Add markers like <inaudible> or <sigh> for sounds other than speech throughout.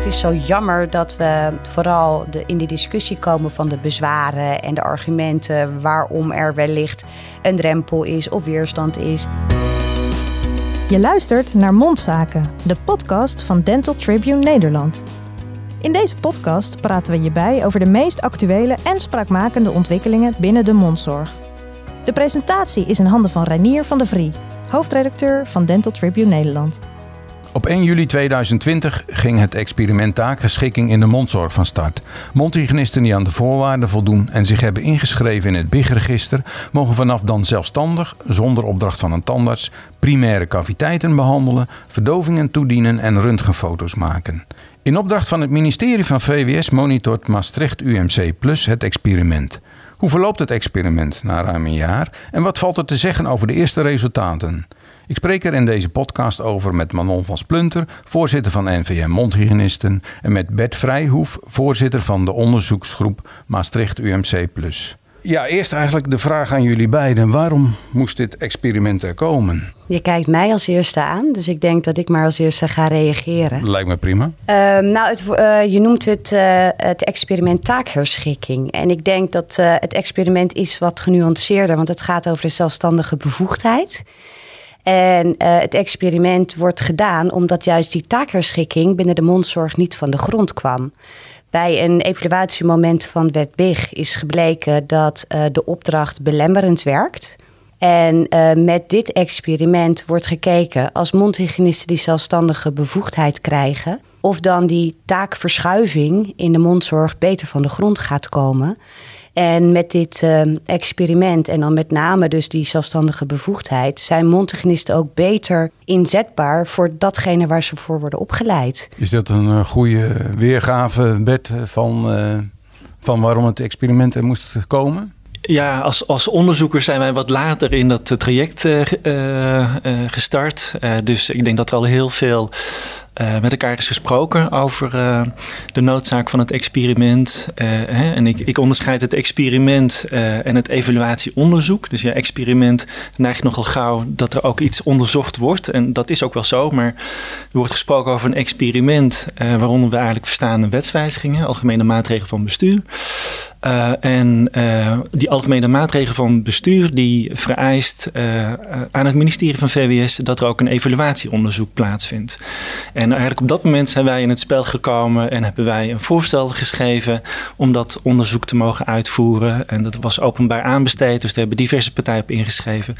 het is zo jammer dat we vooral de, in de discussie komen van de bezwaren en de argumenten waarom er wellicht een drempel is of weerstand is. Je luistert naar Mondzaken, de podcast van Dental Tribune Nederland. In deze podcast praten we je bij over de meest actuele en spraakmakende ontwikkelingen binnen de mondzorg. De presentatie is in handen van Reinier van der Vrie, hoofdredacteur van Dental Tribune Nederland. Op 1 juli 2020 ging het experiment taakgeschikking in de mondzorg van start. Mondhygiënisten die aan de voorwaarden voldoen en zich hebben ingeschreven in het BIG-register, mogen vanaf dan zelfstandig, zonder opdracht van een tandarts, primaire caviteiten behandelen, verdovingen toedienen en röntgenfoto's maken. In opdracht van het ministerie van VWS monitort Maastricht UMC Plus het experiment. Hoe verloopt het experiment na ruim een jaar en wat valt er te zeggen over de eerste resultaten? Ik spreek er in deze podcast over met Manon van Splunter, voorzitter van NVM Mondhygiënisten, en met Bert Vrijhoef, voorzitter van de onderzoeksgroep Maastricht UMC Plus. Ja, eerst eigenlijk de vraag aan jullie beiden. Waarom moest dit experiment er komen? Je kijkt mij als eerste aan, dus ik denk dat ik maar als eerste ga reageren. Lijkt me prima. Ehm, nou, het, uh, je noemt het uh, het experiment taakherschikking. En ik denk dat uh, het experiment is wat genuanceerder, want het gaat over de zelfstandige bevoegdheid. En het experiment wordt gedaan omdat juist die taakherschikking binnen de mondzorg niet van de grond kwam. Bij een evaluatiemoment van wet BIG is gebleken dat uh, de opdracht belemmerend werkt. En uh, met dit experiment wordt gekeken als mondhygiënisten die zelfstandige bevoegdheid krijgen, of dan die taakverschuiving in de mondzorg beter van de grond gaat komen. En met dit uh, experiment en dan met name dus die zelfstandige bevoegdheid... zijn mondhygiënisten ook beter inzetbaar voor datgene waar ze voor worden opgeleid. Is dat een uh, goede weergave, Bert, van, uh, van waarom het experiment er moest komen? Ja, als, als onderzoekers zijn wij wat later in dat traject uh, uh, gestart. dus ik denk dat er al heel veel uh, met elkaar is gesproken over uh, de noodzaak van het experiment. Uh, hè, en ik, ik, onderscheid het experiment en het evaluatieonderzoek. Dus ja, experiment neigt nogal gauw dat er ook iets onderzocht wordt. En dat is ook wel zo. Maar er wordt gesproken over een experiment waaronder we eigenlijk verstaan wetswijzigingen, algemene maatregelen van bestuur. en die algemene maatregelen van bestuur die vereist aan het ministerie van VWS dat er ook een evaluatieonderzoek plaatsvindt. En eigenlijk op dat moment zijn wij in het spel gekomen en hebben wij een voorstel geschreven om dat onderzoek te mogen uitvoeren. En dat was openbaar aanbesteed, dus daar hebben diverse partijen op ingeschreven.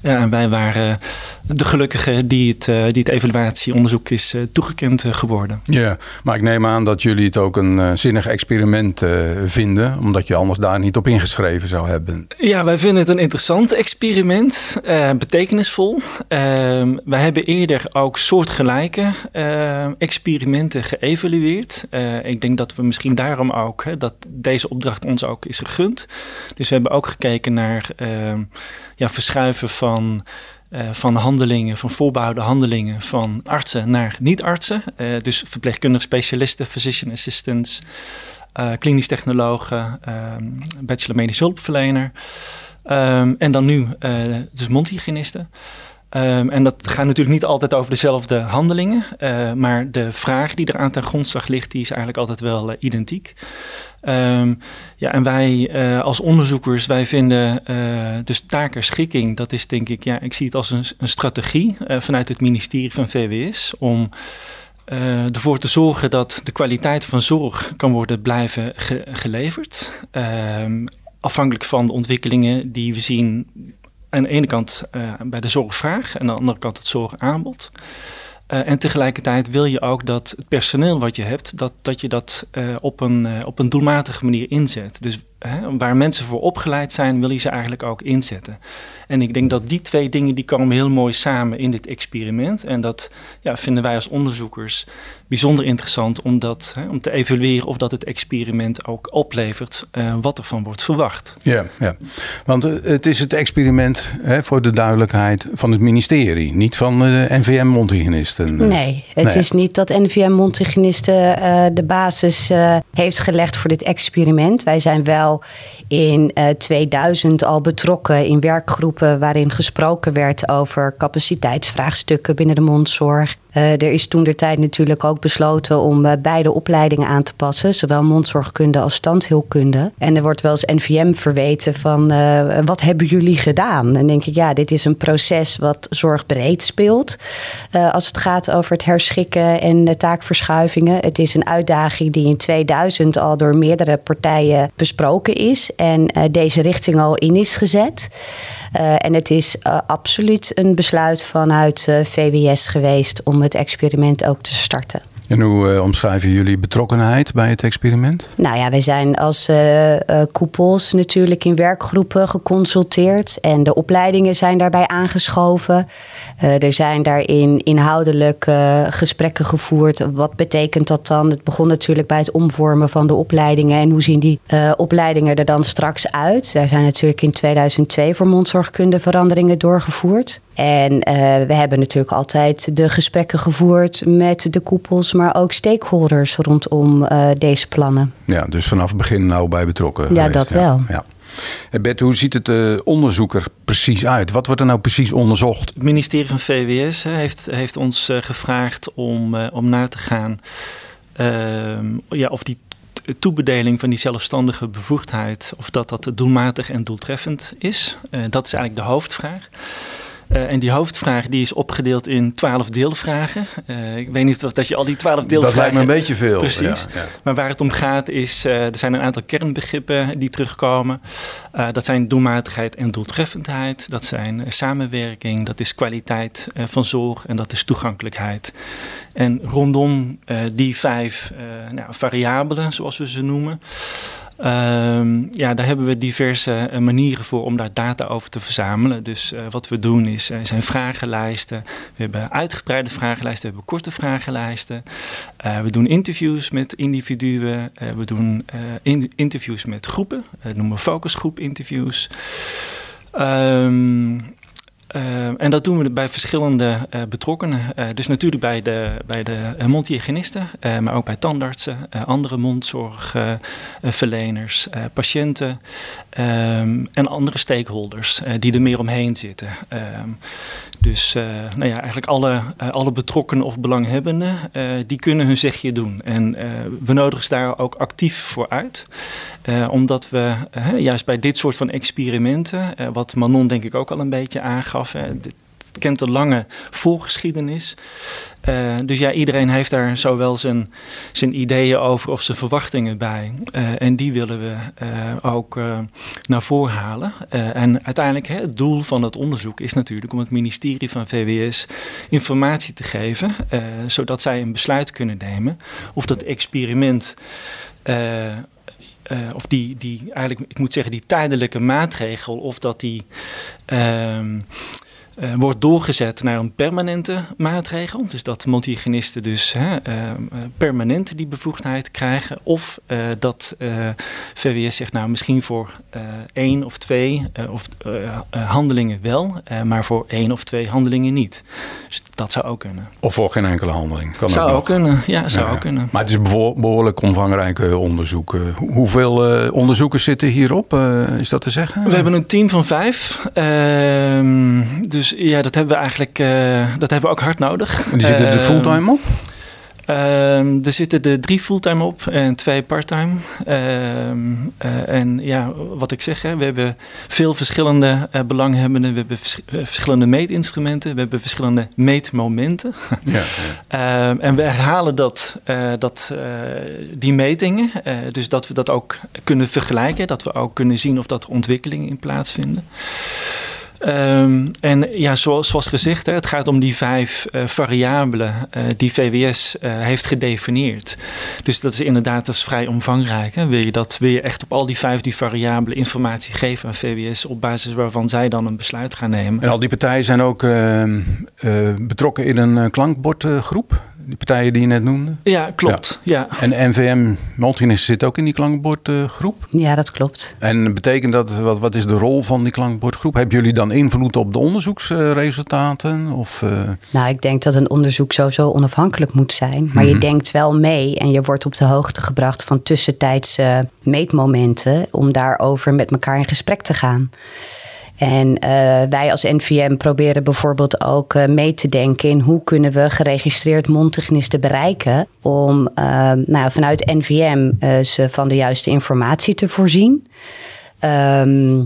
Ja, en wij waren de gelukkigen die het, uh, die het evaluatieonderzoek is uh, toegekend uh, geworden. Ja, maar ik neem aan dat jullie het ook een zinnig experiment vinden, omdat je anders daar niet op ingeschreven zou hebben. Ja, wij vinden het een interessant experiment, betekenisvol. Ehm, wij hebben eerder ook soortgelijke experimenten geëvalueerd. ik denk dat we misschien daarom ook, dat deze opdracht ons ook is gegund. Dus we hebben ook gekeken naar ehm, ja, verschuiven van, uh, van handelingen, van voorbehouden handelingen van artsen naar niet-artsen. Uh, dus verpleegkundige specialisten, physician assistants, uh, klinisch technologen, bachelor medische hulpverlener. Um, en dan nu dus mondhygiënisten. Um, en dat gaat natuurlijk niet altijd over dezelfde handelingen, uh, maar de vraag die er aan ten grondslag ligt, die is eigenlijk altijd wel uh, identiek. Um, ja, en wij uh, als onderzoekers, wij vinden dus takerschikking, dat is denk ik, ja, ik zie het als een, een strategie vanuit het ministerie van VWS om ervoor te zorgen dat de kwaliteit van zorg kan worden blijven ge geleverd. Um, afhankelijk van de ontwikkelingen die we zien aan de ene kant uh, bij de zorgvraag en aan de andere kant het zorgaanbod. Uh, en tegelijkertijd wil je ook dat het personeel wat je hebt, dat, dat je dat uh, op, een, op een doelmatige manier inzet. Dus hè, waar mensen voor opgeleid zijn, wil je ze eigenlijk ook inzetten. En ik denk dat die twee dingen die komen heel mooi samen in dit experiment. En dat ja, vinden wij als onderzoekers bijzonder interessant om, dat, hè, om te evalueren of dat het experiment ook oplevert uh, wat ervan wordt verwacht. Ja, ja. want uh, het is het experiment hè, voor de duidelijkheid van het ministerie, niet van de NVM Mondhygiënisten. Nee, het nee. is niet dat NVM Mondhygiënisten uh, de basis heeft gelegd voor dit experiment. Wij zijn wel in 2000 al betrokken in werkgroepen waarin gesproken werd over capaciteitsvraagstukken binnen de mondzorg. Uh, er is toen de tijd natuurlijk ook besloten om uh, beide opleidingen aan te passen, zowel mondzorgkunde als standheelkunde. En er wordt wel eens NVM verweten van uh, wat hebben jullie gedaan? En denk ik, ja, dit is een proces wat zorgbreed speelt als het gaat over het herschikken en taakverschuivingen. Het is een uitdaging die in 2000 al door meerdere partijen besproken is en deze richting al in is gezet. en het is absoluut een besluit vanuit VWS geweest om het experiment ook te starten. En hoe uh, omschrijven jullie betrokkenheid bij het experiment? Nou ja, wij zijn als uh, uh, koepels natuurlijk in werkgroepen geconsulteerd. En de opleidingen zijn daarbij aangeschoven. er zijn daarin inhoudelijk gesprekken gevoerd. Wat betekent dat dan? Het begon natuurlijk bij het omvormen van de opleidingen. En hoe zien die opleidingen er dan straks uit? Daar zijn natuurlijk in 2002 voor mondzorgkunde veranderingen doorgevoerd. En we hebben natuurlijk altijd de gesprekken gevoerd met de koepels maar ook stakeholders rondom uh, deze plannen. Ja, dus vanaf het begin nou bij betrokken. Ja, dat wel. Ja. Bert, hoe ziet het uh, onderzoek er precies uit? Wat wordt er nou precies onderzocht? Het ministerie van VWS heeft, heeft ons uh, gevraagd om, om na te gaan ehm, ja, of die toebedeling van die zelfstandige bevoegdheid, of dat dat doelmatig en doeltreffend is. dat is eigenlijk de hoofdvraag. Uh, en die hoofdvraag die is opgedeeld in twaalf deelvragen. Uh, ik weet niet of dat je al die twaalf deelvragen... Dat lijkt me een beetje veel. Precies. Ja, ja. Maar waar het om gaat is, uh, er zijn een aantal kernbegrippen die terugkomen. dat zijn doelmatigheid en doeltreffendheid. Dat zijn samenwerking, dat is kwaliteit van zorg en dat is toegankelijkheid. En rondom die vijf nou, variabelen, zoals we ze noemen... Um, ja, daar hebben we diverse uh, manieren voor om daar data over te verzamelen. Dus uh, wat we doen is, uh, zijn vragenlijsten. We hebben uitgebreide vragenlijsten, we hebben korte vragenlijsten. we doen interviews met individuen. we doen in interviews met groepen. dat noemen we focusgroep interviews. Um, uh, en dat doen we bij verschillende uh, betrokkenen. Uh, dus natuurlijk bij de, bij de mondhygiënisten, maar ook bij tandartsen, andere mondzorgverleners, patiënten um, en andere stakeholders die er meer omheen zitten. Um, dus nou ja, eigenlijk alle, alle betrokkenen of belanghebbenden, die kunnen hun zegje doen. En we nodigen ze daar ook actief voor uit. omdat we juist bij dit soort van experimenten, wat Manon denk ik ook al een beetje aangaf, het kent een lange voorgeschiedenis. Uh, dus ja, iedereen heeft daar zowel zijn, zijn ideeën over of zijn verwachtingen bij. Uh, en die willen we uh, ook naar voren halen. en uiteindelijk, hè, het doel van het onderzoek is natuurlijk om het ministerie van VWS informatie te geven, zodat zij een besluit kunnen nemen of dat experiment. Of die, die eigenlijk, ik moet zeggen, die tijdelijke maatregel, of dat die uh, uh, wordt doorgezet naar een permanente maatregel. Dus dat mondhygiënisten dus hè, uh, permanent die bevoegdheid krijgen. Of uh, dat VWS zegt nou misschien voor één of twee of, handelingen wel, maar voor één of twee handelingen niet. Dus dat zou ook kunnen. Of voor geen enkele handeling. Kan zou ook, kunnen, ja, zou ja, ook kunnen. Maar het is behoorlijk omvangrijke onderzoek. Hoeveel onderzoekers zitten hierop? is dat te zeggen? We hebben een team van vijf. Ehm, dus dus ja, dat hebben we eigenlijk uh, dat hebben we ook hard nodig. En die zitten er ehm, fulltime op? Uh, er zitten er drie fulltime op en twee parttime. Uh, en ja, wat ik zeg, hè, we hebben veel verschillende uh, belanghebbenden. We hebben vers verschillende meetinstrumenten. We hebben verschillende meetmomenten. Ja, ja. <laughs> Ehm, en we herhalen dat, dat, die metingen. dus dat we dat ook kunnen vergelijken. Dat we ook kunnen zien of dat er ontwikkelingen in plaatsvinden. Um, en ja, zoals, gezegd, hè, het gaat om die vijf uh, variabelen uh, die VWS eh, heeft gedefinieerd. Dus dat is inderdaad dat vrij omvangrijk. Hè. Wil, je dat, wil je echt op al die vijf die variabelen informatie geven aan VWS op basis waarvan zij dan een besluit gaan nemen? En al die partijen zijn ook ehm, betrokken in een klankbordgroep? Die partijen die je net noemde? Ja, klopt. Ja. En NVM Multinis zit ook in die klankbordgroep? ja, dat klopt. En betekent dat, wat, wat is de rol van die klankbordgroep? Hebben jullie dan invloed op de onderzoeksresultaten? Of, uh... Nou, ik denk dat een onderzoek sowieso onafhankelijk moet zijn. Maar je Mhm. denkt wel mee en je wordt op de hoogte gebracht van tussentijdse meetmomenten om daarover met elkaar in gesprek te gaan. En eh, wij als NVM proberen bijvoorbeeld ook eh, mee te denken in hoe kunnen we geregistreerd mondhygiënisten bereiken om eh, nou, vanuit NVM eh, ze van de juiste informatie te voorzien. Ehm,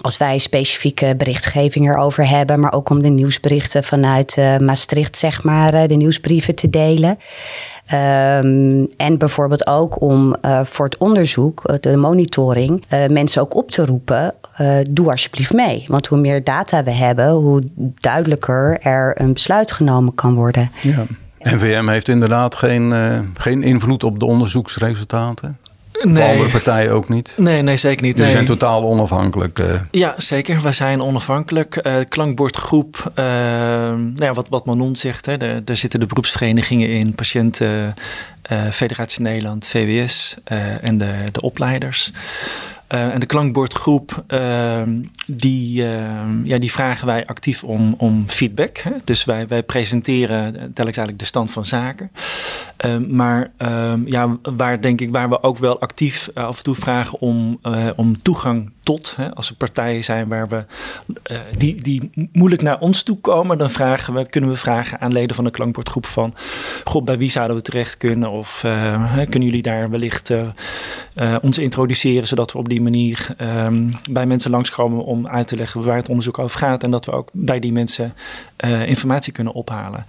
als wij specifieke berichtgeving erover hebben, maar ook om de nieuwsberichten vanuit Maastricht, zeg maar, de nieuwsbrieven te delen. Ehm, en bijvoorbeeld ook om voor het onderzoek, de monitoring, mensen ook op te roepen. Eh, doe alsjeblieft mee. Want hoe meer data we hebben, hoe duidelijker er een besluit genomen kan worden. Ja. NVM heeft inderdaad geen, eh, geen invloed op de onderzoeksresultaten. Voor andere partijen ook niet. Nee, nee, zeker niet. Nee. zijn totaal onafhankelijk. eh. Ja, zeker. Wij zijn onafhankelijk. Eh klankbordgroep, nou ja, wat, wat Manon zegt, hè, daar, daar zitten de beroepsverenigingen in, Patiënten, eh, Federatie Nederland, VWS eh, en de, de opleiders. Eh, en de klankbordgroep, eh, die, eh, ja, die vragen wij actief om, om feedback. Hè? Dus wij, wij presenteren telkens eigenlijk de stand van zaken. Eh, maar eh, ja, waar denk ik, waar we ook wel actief eh, af en toe vragen om, eh, om toegang tot. Hè? Als er partijen zijn waar we, eh, die, die moeilijk naar ons toe komen, dan vragen we, kunnen we vragen aan leden van de klankbordgroep van, god, bij wie zouden we terecht kunnen? Of kunnen jullie daar wellicht ons introduceren, zodat we op die manier ehm, bij mensen langskomen om uit te leggen waar het onderzoek over gaat en dat we ook bij die mensen informatie kunnen ophalen.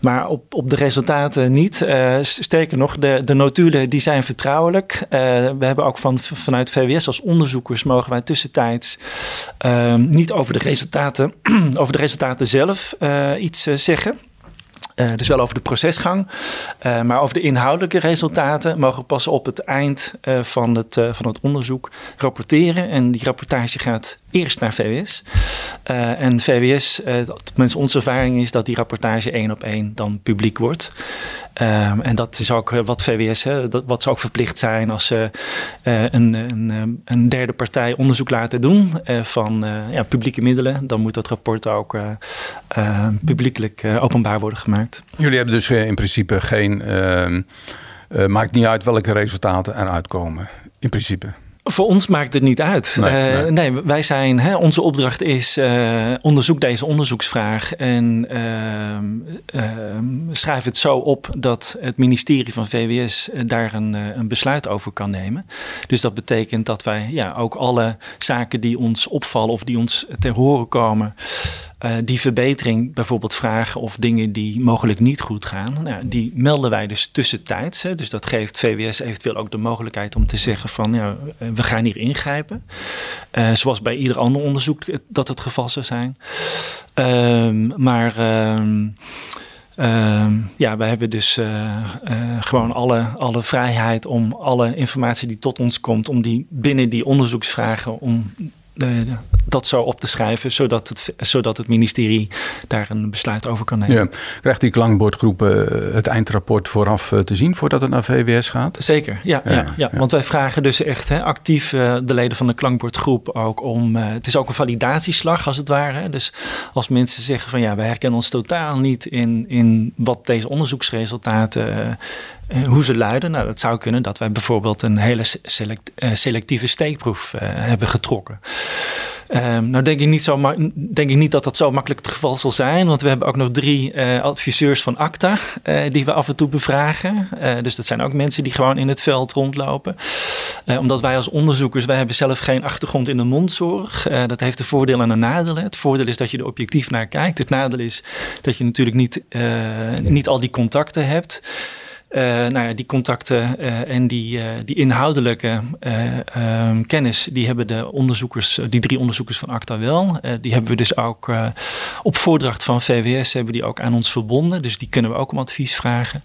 Maar op, op de resultaten niet. Eh, sterker nog, de, de notulen die zijn vertrouwelijk. Eh, we hebben ook van, vanuit VWS als onderzoekers mogen wij tussentijds ehm, niet over de resultaten, <clears throat> over de resultaten zelf eh, iets zeggen. Dus wel over de procesgang. Maar over de inhoudelijke resultaten mogen we pas op het eind van, het, van het onderzoek rapporteren. En die rapportage gaat eerst naar VWS. en VWS, tenminste onze ervaring is dat die rapportage één op één dan publiek wordt. Um, en dat is ook wat VWS, hè, dat, wat ze ook verplicht zijn als ze een, een, een, derde partij onderzoek laten doen van ja, publieke middelen. Dan moet dat rapport ook publiekelijk openbaar worden gemaakt. Jullie hebben dus in principe geen. Uh, uh, maakt niet uit welke resultaten eruit komen. In principe. Voor ons maakt het niet uit. Nee, uh, nee. nee wij zijn, hè, onze opdracht is uh, onderzoek deze onderzoeksvraag en uh, schrijf het zo op dat het ministerie van VWS daar een, een, besluit over kan nemen. Dus dat betekent dat wij ja, ook alle zaken die ons opvallen of die ons ter horen komen, uh, die verbetering bijvoorbeeld vragen of dingen die mogelijk niet goed gaan, nou, die melden wij dus tussentijds. Hè. Dus dat geeft VWS eventueel ook de mogelijkheid om te zeggen van ja, we gaan hier ingrijpen. Uh, zoals bij ieder ander onderzoek dat het geval zou zijn. Um, maar um, um, ja, wij hebben dus gewoon alle, alle vrijheid om alle informatie die tot ons komt, om die binnen die onderzoeksvragen om dat zo op te schrijven, zodat het, zodat het ministerie daar een besluit over kan nemen. Ja. Krijgt die klankbordgroep uh, het eindrapport vooraf uh, te zien voordat het naar VWS gaat? Zeker, ja. ja, ja, ja. want wij vragen dus echt hè, actief de leden van de klankbordgroep ook om. het is ook een validatieslag als het ware. Dus als mensen zeggen van ja, wij herkennen ons totaal niet in, in wat deze onderzoeksresultaten hoe ze luiden. Nou, dat zou kunnen dat wij bijvoorbeeld een hele uh, selectieve steekproef uh, hebben getrokken. Um, nou denk ik, niet zo denk ik niet dat dat zo makkelijk het geval zal zijn, want we hebben ook nog drie adviseurs van ACTA die we af en toe bevragen. dus dat zijn ook mensen die gewoon in het veld rondlopen. omdat wij als onderzoekers, wij hebben zelf geen achtergrond in de mondzorg. dat heeft de voordelen en de nadelen. Het voordeel is dat je er objectief naar kijkt. Het nadeel is dat je natuurlijk niet, niet al die contacten hebt. Uh, nou ja, die contacten uh, en die, uh, die inhoudelijke um, kennis, die hebben de onderzoekers, die drie onderzoekers van ACTA wel. die hebben we dus ook op voordracht van VWS hebben die ook aan ons verbonden. Dus die kunnen we ook om advies vragen.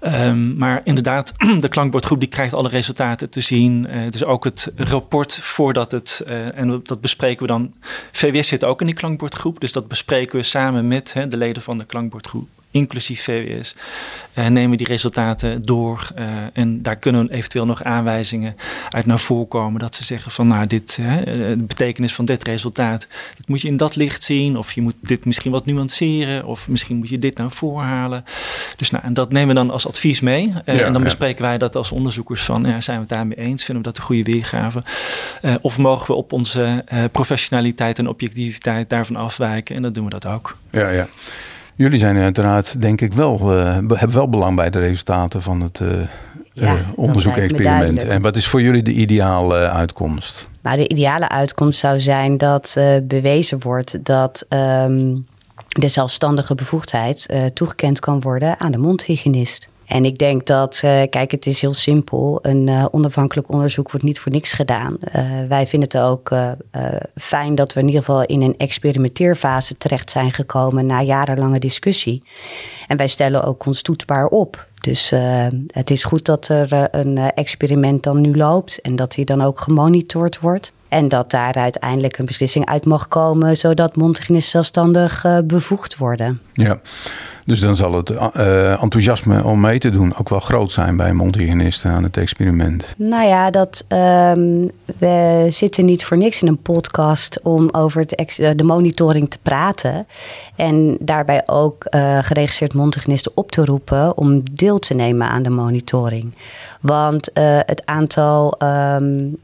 Um, maar inderdaad, <clears throat> de klankbordgroep die krijgt alle resultaten te zien. dus ook het rapport voordat het, en dat bespreken we dan. VWS zit ook in die klankbordgroep, dus dat bespreken we samen met de leden van de klankbordgroep. Inclusief VWS, uh, nemen die resultaten door. Uh, en daar kunnen eventueel nog aanwijzingen uit naar voren komen. Dat ze zeggen van nou, dit, de betekenis van dit resultaat, dat moet je in dat licht zien. Of je moet dit misschien wat nuanceren. Of misschien moet je dit naar voren halen. Dus nou, en dat nemen we dan als advies mee. Ja, en dan bespreken wij dat als onderzoekers van, ja, zijn we het daarmee eens? Vinden we dat een goede weergave? of mogen we op onze professionaliteit en objectiviteit daarvan afwijken? En dan doen we dat ook. Ja, ja. Jullie zijn uiteraard, denk ik, wel, uh, hebben wel belang bij de resultaten van het uh, ja, onderzoek-experiment. En wat is voor jullie de ideale uitkomst? Nou, de ideale uitkomst zou zijn dat bewezen wordt dat um, de zelfstandige bevoegdheid toegekend kan worden aan de mondhygiënist. En ik denk dat, uh, kijk, het is heel simpel. Een uh, onafhankelijk onderzoek wordt niet voor niks gedaan. Uh, wij vinden het ook fijn dat we in ieder geval in een experimenteerfase terecht zijn gekomen na jarenlange discussie. En wij stellen ook ons toetsbaar op. Dus het is goed dat er een experiment dan nu loopt en dat die dan ook gemonitord wordt. En dat daar uiteindelijk een beslissing uit mag komen, zodat mondhygiënisten zelfstandig bevoegd worden. Ja. Dus dan zal het uh, enthousiasme om mee te doen ook wel groot zijn bij mondhygiënisten aan het experiment. Nou ja, dat, um, we zitten niet voor niks in een podcast om over het de monitoring te praten. En daarbij ook uh, geregistreerd mondhygiënisten op te roepen om deel te nemen aan de monitoring. Want het aantal um,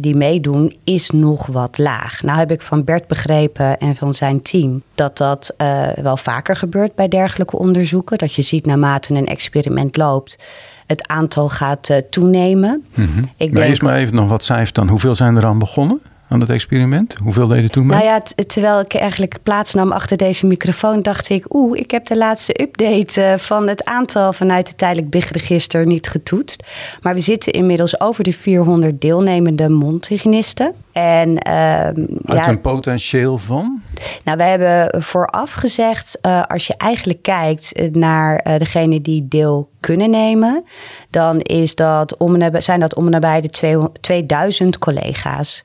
die meedoen is nog wat laag. Nou heb ik van Bert begrepen en van zijn team dat dat wel vaker gebeurt bij dergelijke onderzoeken. Dat je ziet naarmate een experiment loopt, het aantal gaat toenemen. Mm -hmm. Ik maar eerst maar even nog wat cijfers dan. Hoeveel zijn er aan begonnen? aan het experiment? Hoeveel deden toen mee? Nou ja, terwijl ik eigenlijk plaatsnam achter deze microfoon, dacht ik, oeh, ik heb de laatste update eh, van het aantal vanuit het tijdelijk BIG-register niet getoetst. Maar we zitten inmiddels over de 400 deelnemende mondhygiënisten. En, uh, Uit ja, een potentieel van? Nou, we hebben vooraf gezegd, uh, als je eigenlijk kijkt naar uh, degene die deel kunnen nemen, dan is dat om zijn dat om en nabij de 2000 collega's.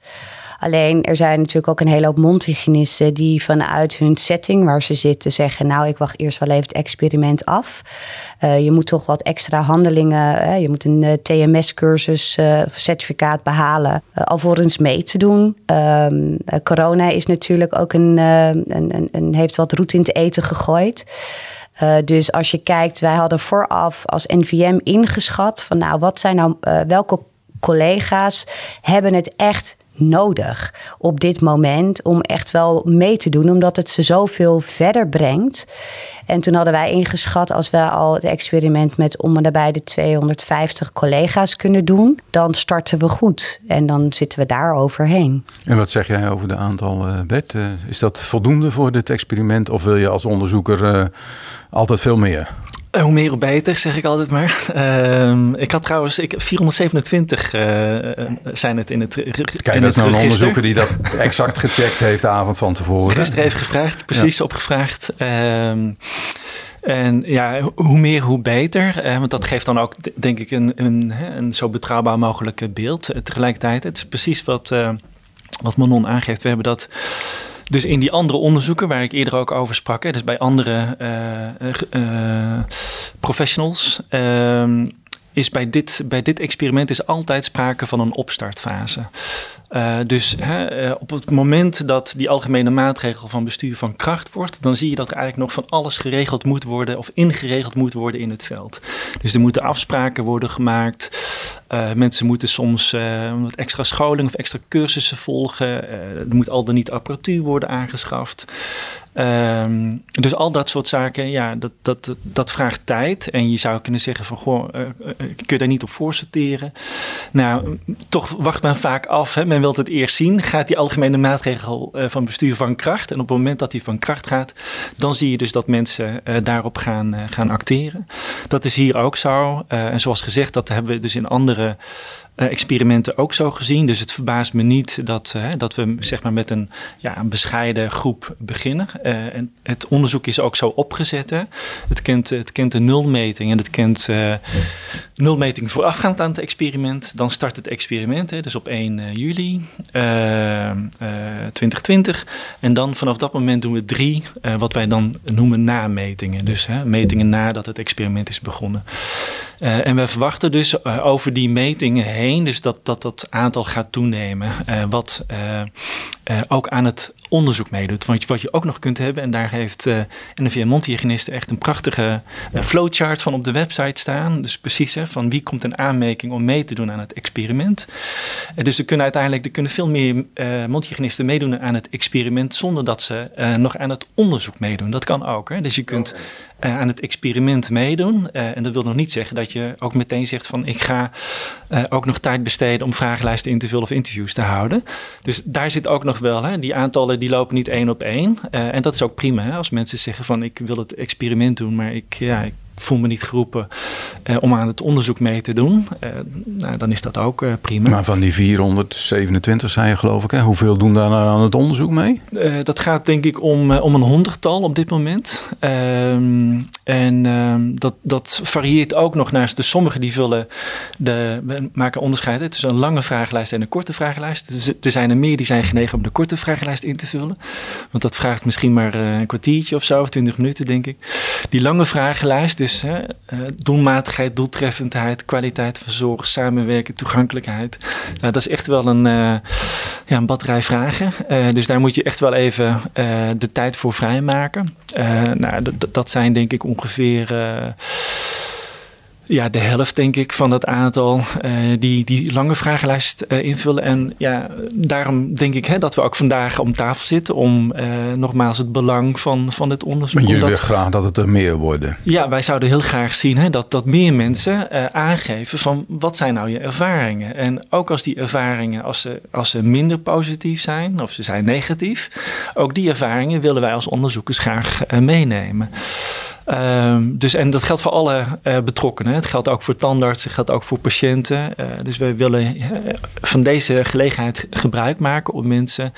Alleen er zijn natuurlijk ook een hele hoop mondhygiënisten die vanuit hun setting waar ze zitten zeggen: Nou, ik wacht eerst wel even het experiment af. Uh, je moet toch wat extra handelingen, uh, je moet een uh, TMS-cursus certificaat behalen alvorens mee te doen. Um, corona is natuurlijk ook een, een, een, heeft wat roet in het eten gegooid. Uh, dus als je kijkt, wij hadden vooraf als NVM ingeschat van nou, wat zijn nou, uh, welke collega's hebben het echt nodig op dit moment om echt wel mee te doen, omdat het ze zoveel verder brengt. En toen hadden wij ingeschat, als we al het experiment met om en nabij de 250 collega's kunnen doen, dan starten we goed. En dan zitten we daar overheen. En wat zeg jij over de aantal, uh, Bert? Uh, is dat voldoende voor dit experiment of wil je als onderzoeker uh, altijd veel meer? Eh, hoe meer hoe beter, zeg ik altijd maar. Uh, <laughs> ik had trouwens ik, 427 uh, zijn het in het register. Kijk, dat is nou een onderzoeker die dat <laughs> exact gecheckt heeft de avond van tevoren. Gisteren heeft gevraagd, precies ja. opgevraagd. Um, en ja, hoe meer, hoe beter. Eh, want dat geeft dan ook, denk ik, een, een, een zo betrouwbaar mogelijk beeld. tegelijkertijd, het is precies wat, uh, wat Manon aangeeft. We hebben dat dus in die andere onderzoeken waar ik eerder ook over sprak, hè, dus bij andere uh, uh, professionals, ehm, is bij dit, bij dit experiment is altijd sprake van een opstartfase. Uh, dus hè, uh, op het moment dat die algemene maatregel van bestuur van kracht wordt, dan zie je dat er eigenlijk nog van alles geregeld moet worden of ingeregeld moet worden in het veld. Dus er moeten afspraken worden gemaakt. Uh, mensen moeten soms wat extra scholing of extra cursussen volgen. er moet al dan niet apparatuur worden aangeschaft. Um, dus al dat soort zaken, ja, dat, dat, dat vraagt tijd. En je zou kunnen zeggen van, goh, uh, kun je daar niet op voorsorteren? Nou, toch wacht men vaak af. Hè? Men wil het eerst zien. Gaat die algemene maatregel uh, van bestuur van kracht? En op het moment dat die van kracht gaat, dan zie je dus dat mensen daarop gaan, gaan acteren. Dat is hier ook zo. en zoals gezegd, dat hebben we dus in andere experimenten ook zo gezien. Dus het verbaast me niet dat, uh, dat we zeg maar, met een, ja, een bescheiden groep beginnen. Uh, en het onderzoek is ook zo opgezet. Het, kent, het kent de nulmeting en het kent nul metingen voorafgaand aan het experiment. Dan start het experiment, hè, dus op 1 uh, juli uh, 2020. En dan vanaf dat moment doen we drie, wat wij dan noemen nametingen. Dus hè, metingen nadat het experiment is begonnen. en we verwachten dus over die metingen dus dat dat, dat aantal gaat toenemen. wat ook aan het onderzoek meedoet. Want wat je ook nog kunt hebben, en daar heeft uh, NVM Mondhygiënisten echt een prachtige flowchart van op de website staan. Dus precies hè, van wie komt een aanmerking om mee te doen aan het experiment. Dus er kunnen uiteindelijk er kunnen veel meer mondhygiënisten meedoen aan het experiment zonder dat ze nog aan het onderzoek meedoen. Dat kan ook. Hè? Dus je kunt uh, aan het experiment meedoen. Uh, en dat wil nog niet zeggen dat je ook meteen zegt van ik ga uh, ook nog tijd besteden om vragenlijsten in te vullen of interviews te houden. Dus daar zit ook nog wel, hè, die aantallen die lopen niet één op één. en dat is ook prima hè, als mensen zeggen van ik wil het experiment doen, maar ik, ja, ik voel me niet geroepen uh, om aan het onderzoek mee te doen, uh, nou, dan is dat ook uh, prima. Maar van die 427 zijn je geloof ik, hè? hoeveel doen daar nou aan het onderzoek mee? dat gaat denk ik om, om een honderdtal op dit moment. En ehm, dat, dat varieert ook nog naast de sommigen die vullen, de, maken onderscheid tussen een lange vragenlijst en een korte vragenlijst. Er zijn er meer die zijn genegen om de korte vragenlijst in te vullen. Want dat vraagt misschien maar een kwartiertje of zo, of twintig minuten denk ik. Die lange vragenlijst, dus doelmatigheid, doeltreffendheid, kwaliteit van zorg, samenwerken, toegankelijkheid. Nou, dat is echt wel een, uh, ja, een batterij vragen. Dus daar moet je echt wel even de tijd voor vrijmaken. nou, dat zijn denk ik ongeveer ja, de helft, denk ik, van dat aantal uh, die die lange vragenlijst uh, invullen. En ja, daarom denk ik hè, dat we ook vandaag om tafel zitten om uh, nogmaals het belang van, van het onderzoek. Maar jullie willen graag dat het er meer worden. Ja, wij zouden heel graag zien hè, dat, dat meer mensen aangeven van wat zijn nou je ervaringen. En ook als die ervaringen, als ze, als ze minder positief zijn of ze zijn negatief, ook die ervaringen willen wij als onderzoekers graag meenemen. Um, dus, en dat geldt voor alle uh, betrokkenen. Het geldt ook voor tandartsen, het geldt ook voor patiënten. Uh, dus wij willen uh, van deze gelegenheid gebruik maken om mensen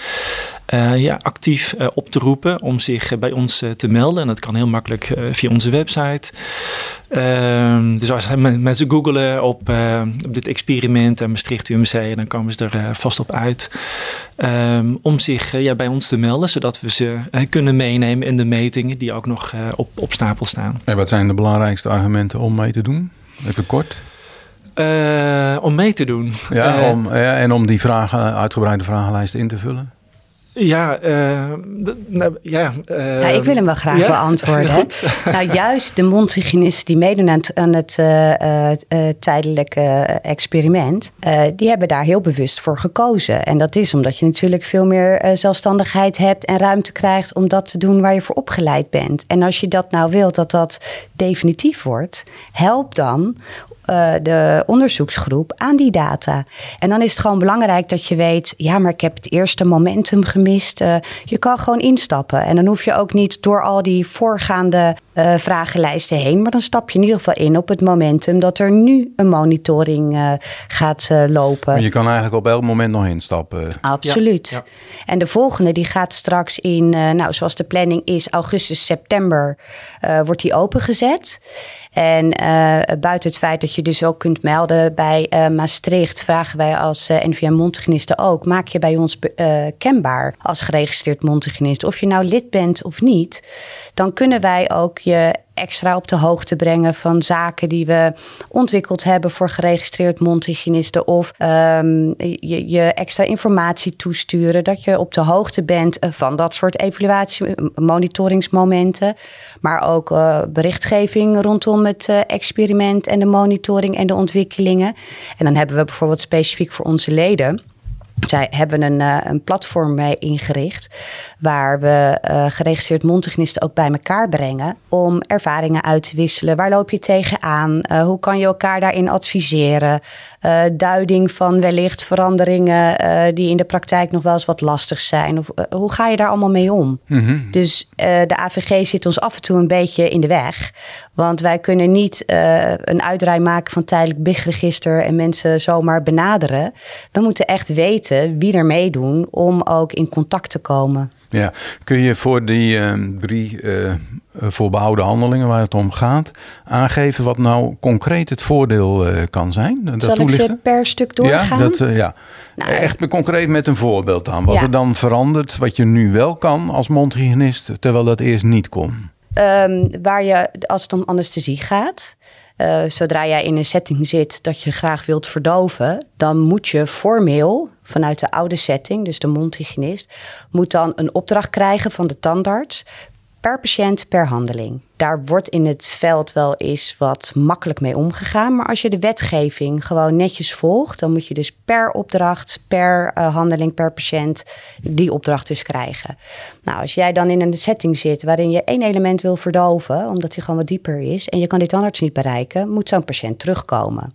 ja, actief op te roepen om zich bij ons te melden. En dat kan heel makkelijk via onze website. Um, dus als mensen googelen op, op dit experiment en Maastricht UMC, dan komen ze er vast op uit. Um, om zich ja, bij ons te melden, zodat we ze kunnen meenemen in de metingen die ook nog op, op stapel staan. En wat zijn de belangrijkste argumenten om mee te doen? Even kort. Om mee te doen. Ja, om, ja, en om die vragen, uitgebreide vragenlijst in te vullen. Ja, uh, nou, ja, ja, ik wil hem wel graag ja? beantwoorden. <laughs> <laughs> nou, juist de mondhygiënisten die meedoen aan, aan het tijdelijke experiment, die hebben daar heel bewust voor gekozen. En dat is omdat je natuurlijk veel meer zelfstandigheid hebt en ruimte krijgt om dat te doen waar je voor opgeleid bent. En als je dat nou wilt dat dat definitief wordt, help dan uh, de onderzoeksgroep aan die data. En dan is het gewoon belangrijk dat je weet, ja, maar ik heb het eerste momentum gemist. Uh, je kan gewoon instappen. En dan hoef je ook niet door al die voorgaande uh, vragenlijsten heen. Maar dan stap je in ieder geval in op het momentum dat er nu een monitoring gaat lopen. Maar je kan eigenlijk op elk moment nog instappen. Absoluut. Ja, ja. En de volgende die gaat straks in, nou, zoals de planning is, augustus, september, wordt die opengezet. En uh, buiten het feit dat je dus ook kunt melden bij uh, Maastricht, vragen wij als uh, NVM Montegenisten ook: maak je bij ons kenbaar als geregistreerd Montegenist. Of je nou lid bent of niet, dan kunnen wij ook je extra op de hoogte brengen van zaken die we ontwikkeld hebben voor geregistreerd mondhygiënisten. Of um, je, je, extra informatie toesturen. Dat je op de hoogte bent van dat soort evaluatie, monitoringsmomenten. Maar ook uh, berichtgeving rondom het uh, experiment en de monitoring en de ontwikkelingen. En dan hebben we bijvoorbeeld specifiek voor onze leden zij hebben een, uh, een platform mee ingericht waar we uh, geregistreerd mondhygiënisten ook bij elkaar brengen om ervaringen uit te wisselen. Waar loop je tegenaan? Uh, hoe kan je elkaar daarin adviseren? duiding van wellicht veranderingen die in de praktijk nog wel eens wat lastig zijn. Of, hoe ga je daar allemaal mee om? Mm -hmm. Dus de AVG zit ons af en toe een beetje in de weg. Want wij kunnen niet een uitdraai maken van tijdelijk BIG-register en mensen zomaar benaderen. We moeten echt weten wie er meedoen om ook in contact te komen. Ja, kun je voor die uh, drie uh, voorbehouden handelingen waar het om gaat, aangeven wat nou concreet het voordeel uh, kan zijn? Dat Zal toelichten? ik ze per stuk doorgaan? Ja, dat, ja. Nou, echt concreet met een voorbeeld dan. Wat ja. er dan verandert, wat je nu wel kan als mondhygiënist, terwijl dat eerst niet kon. Um, waar je, als het om anesthesie gaat, uh, zodra jij in een setting zit dat je graag wilt verdoven, dan moet je formeel vanuit de oude setting, dus de mondhygiënist, moet dan een opdracht krijgen van de tandarts per patiënt per handeling. Daar wordt in het veld wel eens wat makkelijk mee omgegaan. Maar als je de wetgeving gewoon netjes volgt, dan moet je dus per opdracht, per uh, handeling, per patiënt die opdracht dus krijgen. Nou, als jij dan in een setting zit waarin je één element wil verdoven, omdat hij gewoon wat dieper is, en je kan dit tandarts niet bereiken, moet zo'n patiënt terugkomen.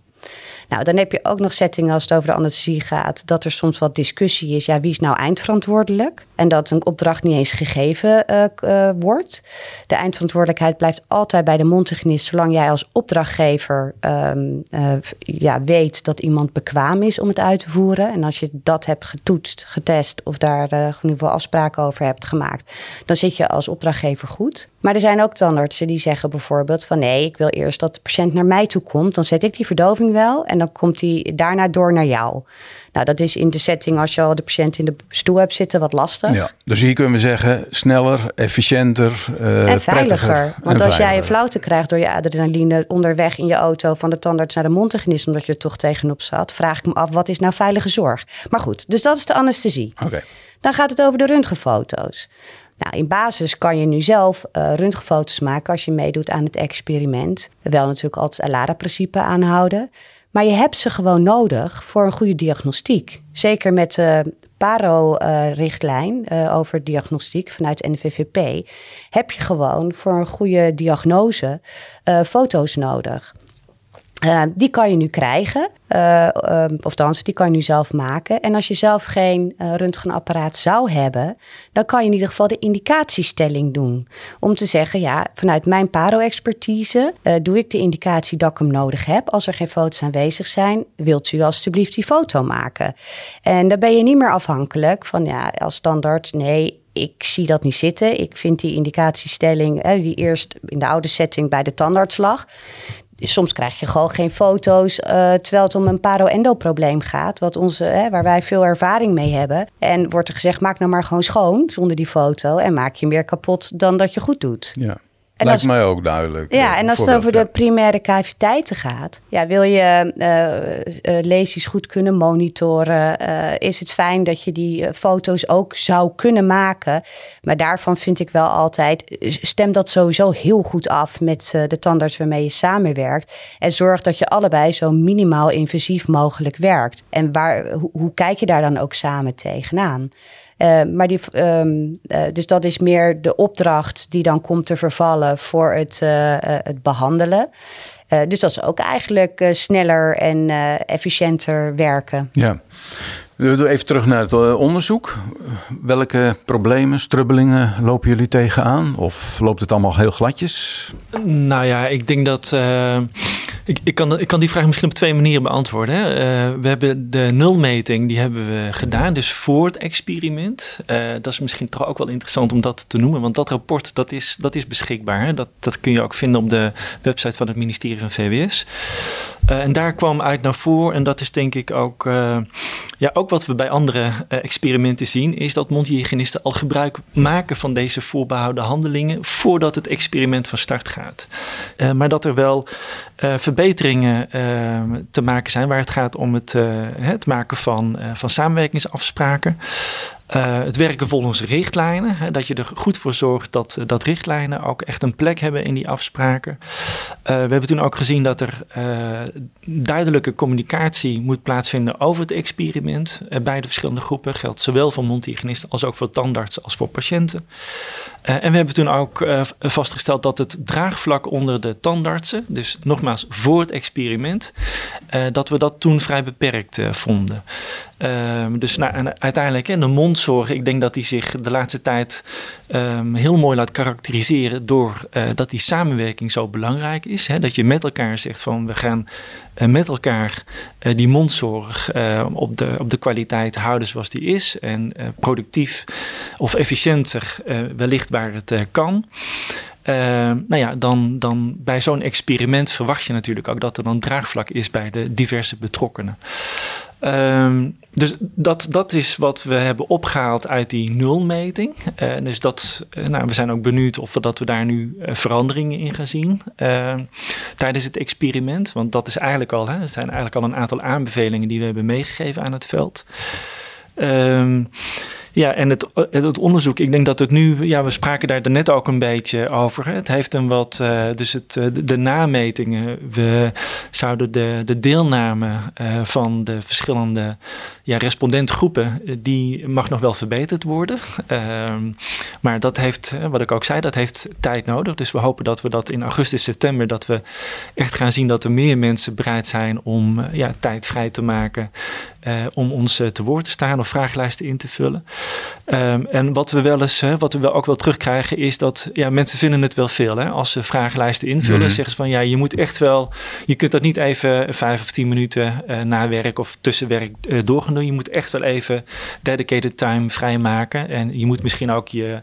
Nou, dan heb je ook nog settingen als het over de anesthesie gaat, dat er soms wat discussie is. Ja, wie is nou eindverantwoordelijk? En dat een opdracht niet eens gegeven uh, uh, wordt. De eindverantwoordelijkheid blijft altijd bij de mondhygiënist, zolang jij als opdrachtgever um, uh, ja, weet dat iemand bekwaam is om het uit te voeren. En als je dat hebt getoetst, getest of daar geval afspraken over hebt gemaakt, dan zit je als opdrachtgever goed. Maar er zijn ook tandartsen die zeggen bijvoorbeeld van nee, ik wil eerst dat de patiënt naar mij toe komt. Dan zet ik die verdoving wel en dan komt hij daarna door naar jou. Nou, dat is in de setting als je al de patiënt in de stoel hebt zitten wat lastig. Ja, dus hier kunnen we zeggen sneller, efficiënter uh, en veiliger. Want als jij een flauwte krijgt door je adrenaline onderweg in je auto van de tandarts naar de mondhygiënist, omdat je er toch tegenop zat, vraag ik me af wat is nou veilige zorg. Maar goed, dus dat is de anesthesie. Oké. Dan gaat het over de röntgenfoto's. Nou, in basis kan je nu zelf uh, röntgenfoto's maken als je meedoet aan het experiment. Wel natuurlijk altijd het ALARA-principe aanhouden. Maar je hebt ze gewoon nodig voor een goede diagnostiek. Zeker met de PARO-richtlijn uh, over diagnostiek vanuit NVVP... heb je gewoon voor een goede diagnose uh, foto's nodig. Uh, die kan je nu krijgen, uh, uh, of dansen, die kan je nu zelf maken. En als je zelf geen röntgenapparaat zou hebben, dan kan je in ieder geval de indicatiestelling doen. Om te zeggen, ja, vanuit mijn paro-expertise doe ik de indicatie dat ik hem nodig heb. Als er geen foto's aanwezig zijn, wilt u alstublieft die foto maken. En dan ben je niet meer afhankelijk van, ja, als standaard, nee, ik zie dat niet zitten. Ik vind die indicatiestelling, die eerst in de oude setting bij de tandarts lag, soms krijg je gewoon geen foto's uh, terwijl het om een paro-endo-probleem gaat, wat onze, hè, waar wij veel ervaring mee hebben. En wordt er gezegd, maak nou maar gewoon schoon zonder die foto en maak je meer kapot dan dat je goed doet. Ja. En Lijkt mij ook duidelijk. Ja, en als het over de primaire caviteiten gaat, ja, wil je uh, uh, lesies goed kunnen monitoren, uh, is het fijn dat je die foto's ook zou kunnen maken. Maar daarvan vind ik wel altijd, stem dat sowieso heel goed af met de tandarts waarmee je samenwerkt. En zorg dat je allebei zo minimaal invasief mogelijk werkt. En waar, hoe, hoe kijk je daar dan ook samen tegenaan? Uh, maar die, um, uh, dus dat is meer de opdracht die dan komt te vervallen voor het, uh, het behandelen. dus dat is ook eigenlijk sneller en efficiënter werken. Ja. Even terug naar het onderzoek. Welke problemen, strubbelingen lopen jullie tegenaan? Of loopt het allemaal heel gladjes? Nou ja, ik denk dat ik, ik, kan, ik kan die vraag misschien op twee manieren beantwoorden. Uh, we hebben de nulmeting, die hebben we gedaan, dus voor het experiment. Uh, dat is misschien toch ook wel interessant om dat te noemen, want dat rapport dat is, dat is beschikbaar. Hè. Dat, dat kun je ook vinden op de website van het ministerie van VWS. Uh, en daar kwam uit naar voren, en dat is denk ik ook, ja, ook wat we bij andere experimenten zien, is dat mondhygiënisten al gebruik maken van deze voorbehouden handelingen voordat het experiment van start gaat. maar dat er wel verbeteringen te maken zijn waar het gaat om het, eh, het maken van, eh, van samenwerkingsafspraken. Uh, het werken volgens richtlijnen. Hè, dat je er goed voor zorgt dat, dat richtlijnen ook echt een plek hebben in die afspraken. Uh, we hebben toen ook gezien dat er duidelijke communicatie moet plaatsvinden over het experiment. bij de verschillende groepen geldt zowel voor mondhygiënisten als ook voor tandartsen als voor patiënten. En we hebben toen ook vastgesteld dat het draagvlak onder de tandartsen, dus nogmaals voor het experiment, dat we dat toen vrij beperkt vonden. Ehm, dus nou, uiteindelijk in de mondzorg, ik denk dat die zich de laatste tijd ehm, heel mooi laat karakteriseren door dat die samenwerking zo belangrijk is. Hè? Dat je met elkaar zegt van we gaan met elkaar die mondzorg op, de, op de kwaliteit houden zoals die is. En productief of efficiënter wellicht waar het kan. Uh, nou ja, dan, dan bij zo'n experiment verwacht je natuurlijk ook dat er dan draagvlak is bij de diverse betrokkenen. Ehm, dus dat, dat is wat we hebben opgehaald uit die nulmeting. Uh, dus dat, uh, nou, we zijn ook benieuwd of we, dat we daar nu uh, veranderingen in gaan zien ehm, tijdens het experiment. Want dat is eigenlijk al, hè, er zijn eigenlijk al een aantal aanbevelingen die we hebben meegegeven aan het veld. Um, ja, en het, het onderzoek, ik denk dat het nu, ja, we spraken daar net ook een beetje over. Het heeft een wat, uh, dus het, eh, de, nametingen, we zouden de, de deelname van de verschillende ja, respondentgroepen, die mag nog wel verbeterd worden. Ehm, maar dat heeft, wat ik ook zei, dat heeft tijd nodig. Dus we hopen dat we dat in augustus, september, dat we echt gaan zien dat er meer mensen bereid zijn om ja, tijd vrij te maken om ons te woord te staan of vragenlijsten in te vullen. Um, en wat we wel eens, wat we wel ook wel terugkrijgen, is dat ja, mensen vinden het wel veel. Hè? Als ze vragenlijsten invullen, mm zeggen ze van ja, je moet echt wel, je kunt dat niet even vijf of tien minuten uh, na werk of tussen werk door gaan doen. Je moet echt wel even dedicated time vrijmaken. En je moet misschien ook je,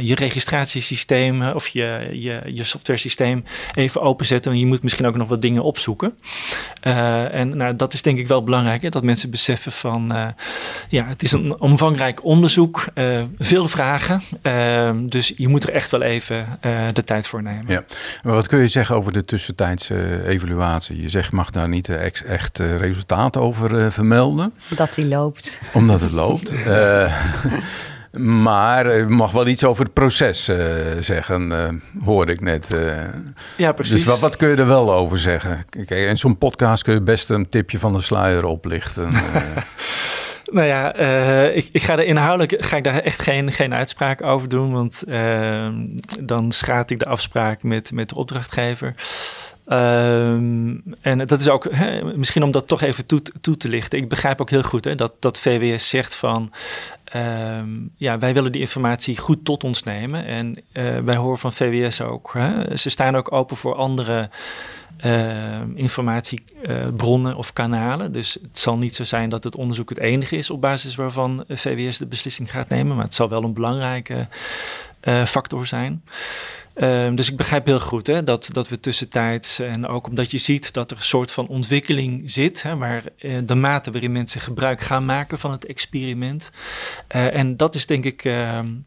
je registratiesysteem of je, je, je software systeem even openzetten. En je moet misschien ook nog wat dingen opzoeken. en nou, dat is denk ik wel belangrijk, hè, dat mensen beseffen van uh, ja, het is een omvangrijk onderzoek, uh, veel vragen. Uh, dus je moet er echt wel even de tijd voor nemen. Ja. Maar wat kun je zeggen over de tussentijdse evaluatie? Je zegt mag daar niet echt, echt resultaat over vermelden. Dat die loopt. Omdat het loopt. <laughs> <laughs> Maar je mag wel iets over het proces uh, zeggen, uh, hoorde ik net. Uh. Ja, precies. Dus wat, wat, kun je er wel over zeggen? Kijk, in zo'n podcast kun je best een tipje van de sluier oplichten. <laughs> nou ja, ik, ik, ga er inhoudelijk ga ik daar echt geen, geen uitspraak over doen, want ehm, dan schaadt ik de afspraak met, met de opdrachtgever. Um, en dat is ook, hè, misschien om dat toch even toe, toe, te lichten. Ik begrijp ook heel goed hè, dat, dat VWS zegt van Um, ja, wij willen die informatie goed tot ons nemen. En uh, wij horen van VWS ook. Hè? Ze staan ook open voor andere uh, informatiebronnen uh, of kanalen. Dus het zal niet zo zijn dat het onderzoek het enige is op basis waarvan VWS de beslissing gaat nemen. Maar het zal wel een belangrijke factor zijn. Um, dus ik begrijp heel goed hè, dat, dat we tussentijds, en ook omdat je ziet dat er een soort van ontwikkeling zit, hè, waar uh, de mate waarin mensen gebruik gaan maken van het experiment. Uh, en dat is denk ik. Um,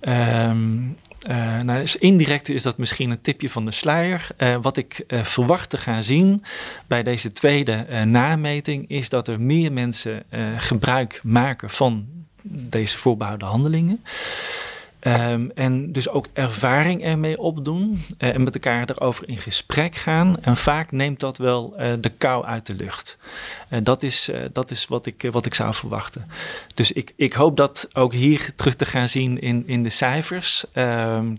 um, uh, nou, indirect is dat misschien een tipje van de sluier. Wat ik verwacht te gaan zien bij deze tweede nameting is dat er meer mensen gebruik maken van deze voorbehouden handelingen. Um, en dus ook ervaring ermee opdoen uh, en met elkaar erover in gesprek gaan. En vaak neemt dat wel uh, de kou uit de lucht. En dat is, dat is wat, ik, wat ik zou verwachten. Dus ik, ik hoop dat ook hier terug te gaan zien in, in de cijfers. Um,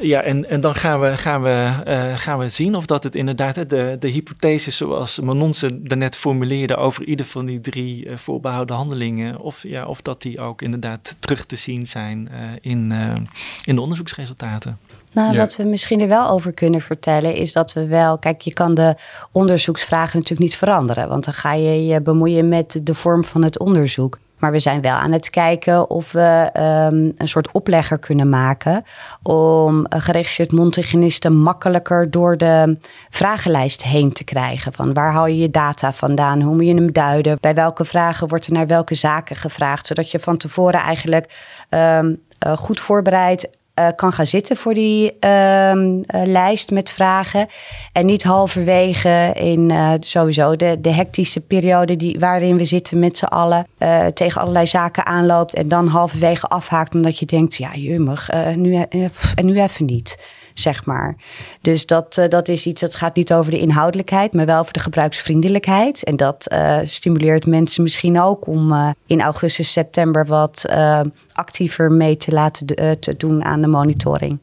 ja, en, en dan gaan we, gaan, we, uh, gaan we zien of dat het inderdaad de, de hypothese zoals Manon ze daarnet formuleerde over ieder van die drie uh, voorbehouden handelingen, of, ja, of dat die ook inderdaad terug te zien zijn uh, in, in de onderzoeksresultaten. Nou, ja. wat we misschien er wel over kunnen vertellen is dat we wel, kijk, je kan de onderzoeksvragen natuurlijk niet veranderen, want dan ga je je bemoeien met de vorm van het onderzoek. Maar we zijn wel aan het kijken of we um, een soort oplegger kunnen maken. om geregistreerd mondhygiënisten makkelijker door de vragenlijst heen te krijgen. Van waar haal je je data vandaan? Hoe moet je hem duiden? Bij welke vragen wordt er naar welke zaken gevraagd? Zodat je van tevoren eigenlijk um, uh, goed voorbereid uh, kan gaan zitten voor die uh, uh, lijst met vragen. En niet halverwege in uh, sowieso de, de hectische periode die, waarin we zitten met z'n allen. tegen allerlei zaken aanloopt en dan halverwege afhaakt omdat je denkt, ja jummig, nu, en nu even niet zeg maar. Dus dat, uh, dat is iets dat gaat niet over de inhoudelijkheid, maar wel over de gebruiksvriendelijkheid. En dat uh, stimuleert mensen misschien ook om uh, in augustus, september wat actiever mee te laten te doen aan de monitoring.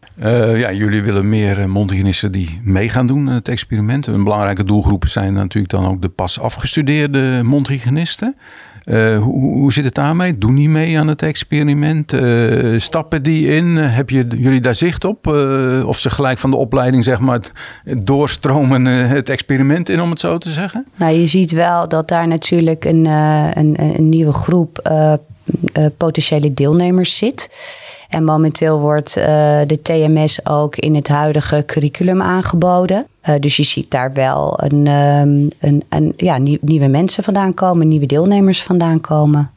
ja, jullie willen meer mondhygiënisten die mee gaan doen aan het experiment. Een belangrijke doelgroep zijn natuurlijk dan ook de pas afgestudeerde mondhygiënisten. Hoe, hoe zit het daarmee? Doen die mee aan het experiment? stappen die in? Heb je jullie daar zicht op? of ze gelijk van de opleiding zeg maar doorstromen het experiment in, om het zo te zeggen? Nou, je ziet wel dat daar natuurlijk een, een, een nieuwe groep potentiële deelnemers zit. En momenteel wordt de TMS ook in het huidige curriculum aangeboden. Uh, dus je ziet daar wel een, um, een, ja, nieuwe mensen vandaan komen, nieuwe deelnemers vandaan komen.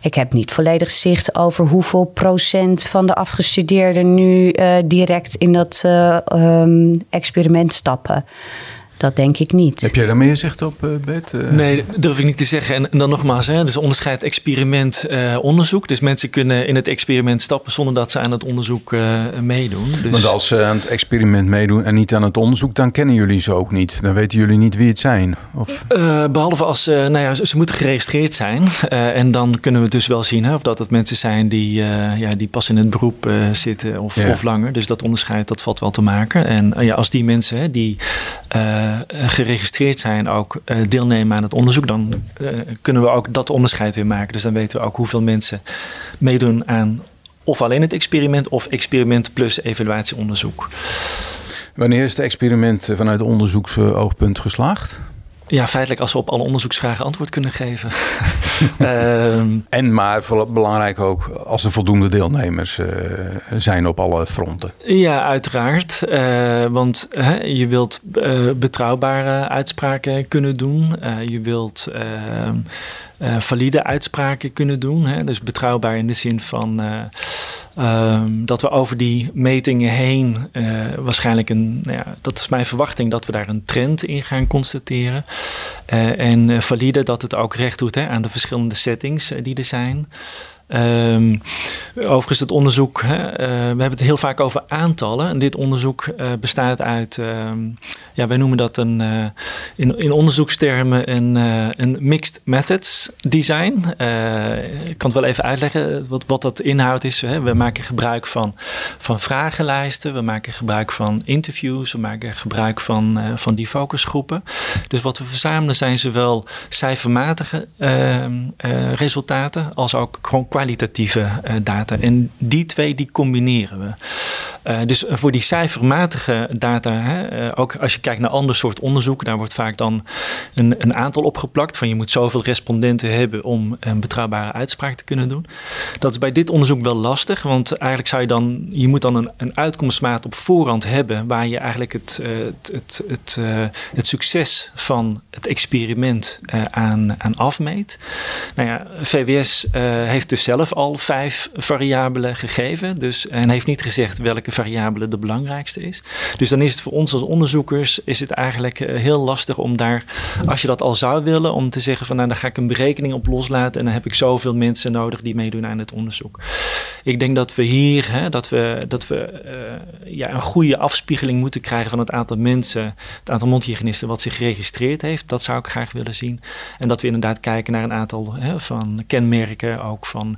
Ik heb niet volledig zicht over hoeveel procent van de afgestudeerden nu uh, direct in dat um, experiment stappen. Dat denk ik niet. Heb jij daar meer zicht op, uh, Bert? Uh... Nee, durf ik niet te zeggen. En, dan nogmaals, hè, dus onderscheid experiment uh, onderzoek. Dus mensen kunnen in het experiment stappen zonder dat ze aan het onderzoek meedoen. Dus... Want als ze aan het experiment meedoen en niet aan het onderzoek, dan kennen jullie ze ook niet. Dan weten jullie niet wie het zijn. Of... behalve als nou ja, ze, moeten geregistreerd zijn. en dan kunnen we dus wel zien hè, of dat het mensen zijn die, ja, die pas in het beroep zitten of, ja. of langer. Dus dat onderscheid dat valt wel te maken. En ja, als die mensen hè, die uh, geregistreerd zijn ook uh, deelnemen aan het onderzoek, dan uh, kunnen we ook dat onderscheid weer maken. Dus dan weten we ook hoeveel mensen meedoen aan of alleen het experiment of experiment plus evaluatieonderzoek. Wanneer is het experiment vanuit onderzoeksoogpunt geslaagd? Ja, feitelijk als we op alle onderzoeksvragen antwoord kunnen geven. um, <laughs> en maar belangrijk ook als er voldoende deelnemers uh, zijn op alle fronten. Ja, uiteraard. Uh, want je wilt uh, betrouwbare uitspraken kunnen doen. je wilt ehm, uh, valide uitspraken kunnen doen. Hè? Dus betrouwbaar in de zin van uh, um, dat we over die metingen heen uh, waarschijnlijk een, nou ja, dat is mijn verwachting, dat we daar een trend in gaan constateren. en valide dat het ook recht doet hè, aan de verschillende settings die er zijn. Um, overigens, het onderzoek, hè, uh, we hebben het heel vaak over aantallen. En dit onderzoek uh, bestaat uit, um, ja, wij noemen dat een, uh, in, in onderzoekstermen een, een mixed methods design. ik kan het wel even uitleggen wat, wat dat inhoud is. Hè. We maken gebruik van, van vragenlijsten, we maken gebruik van interviews, we maken gebruik van, van die focusgroepen. Dus wat we verzamelen zijn zowel cijfermatige ehm, resultaten als ook gewoon kwalitatieve uh, data. En die twee die combineren we. Uh, dus voor die cijfermatige data, hè, uh, ook als je kijkt naar ander soort onderzoek, daar wordt vaak dan een, een, aantal opgeplakt van je moet zoveel respondenten hebben om een betrouwbare uitspraak te kunnen doen. Dat is bij dit onderzoek wel lastig, want eigenlijk zou je dan, je moet dan een, een uitkomstmaat op voorhand hebben waar je eigenlijk het, het, het, het, het succes van het experiment aan, aan afmeet. Nou ja, VWS heeft dus zelf al vijf variabelen gegeven. Dus, en heeft niet gezegd welke variabele de belangrijkste is. Dus dan is het voor ons als onderzoekers is het eigenlijk eh, heel lastig om daar, als je dat al zou willen, om te zeggen van nou dan ga ik een berekening op loslaten en dan heb ik zoveel mensen nodig die meedoen aan het onderzoek. Ik denk dat we hier, hè, dat we, dat we uh, ja, een goede afspiegeling moeten krijgen van het aantal mensen, het aantal mondhygiënisten wat zich geregistreerd heeft. Dat zou ik graag willen zien. En dat we inderdaad kijken naar een aantal hè, van kenmerken, ook van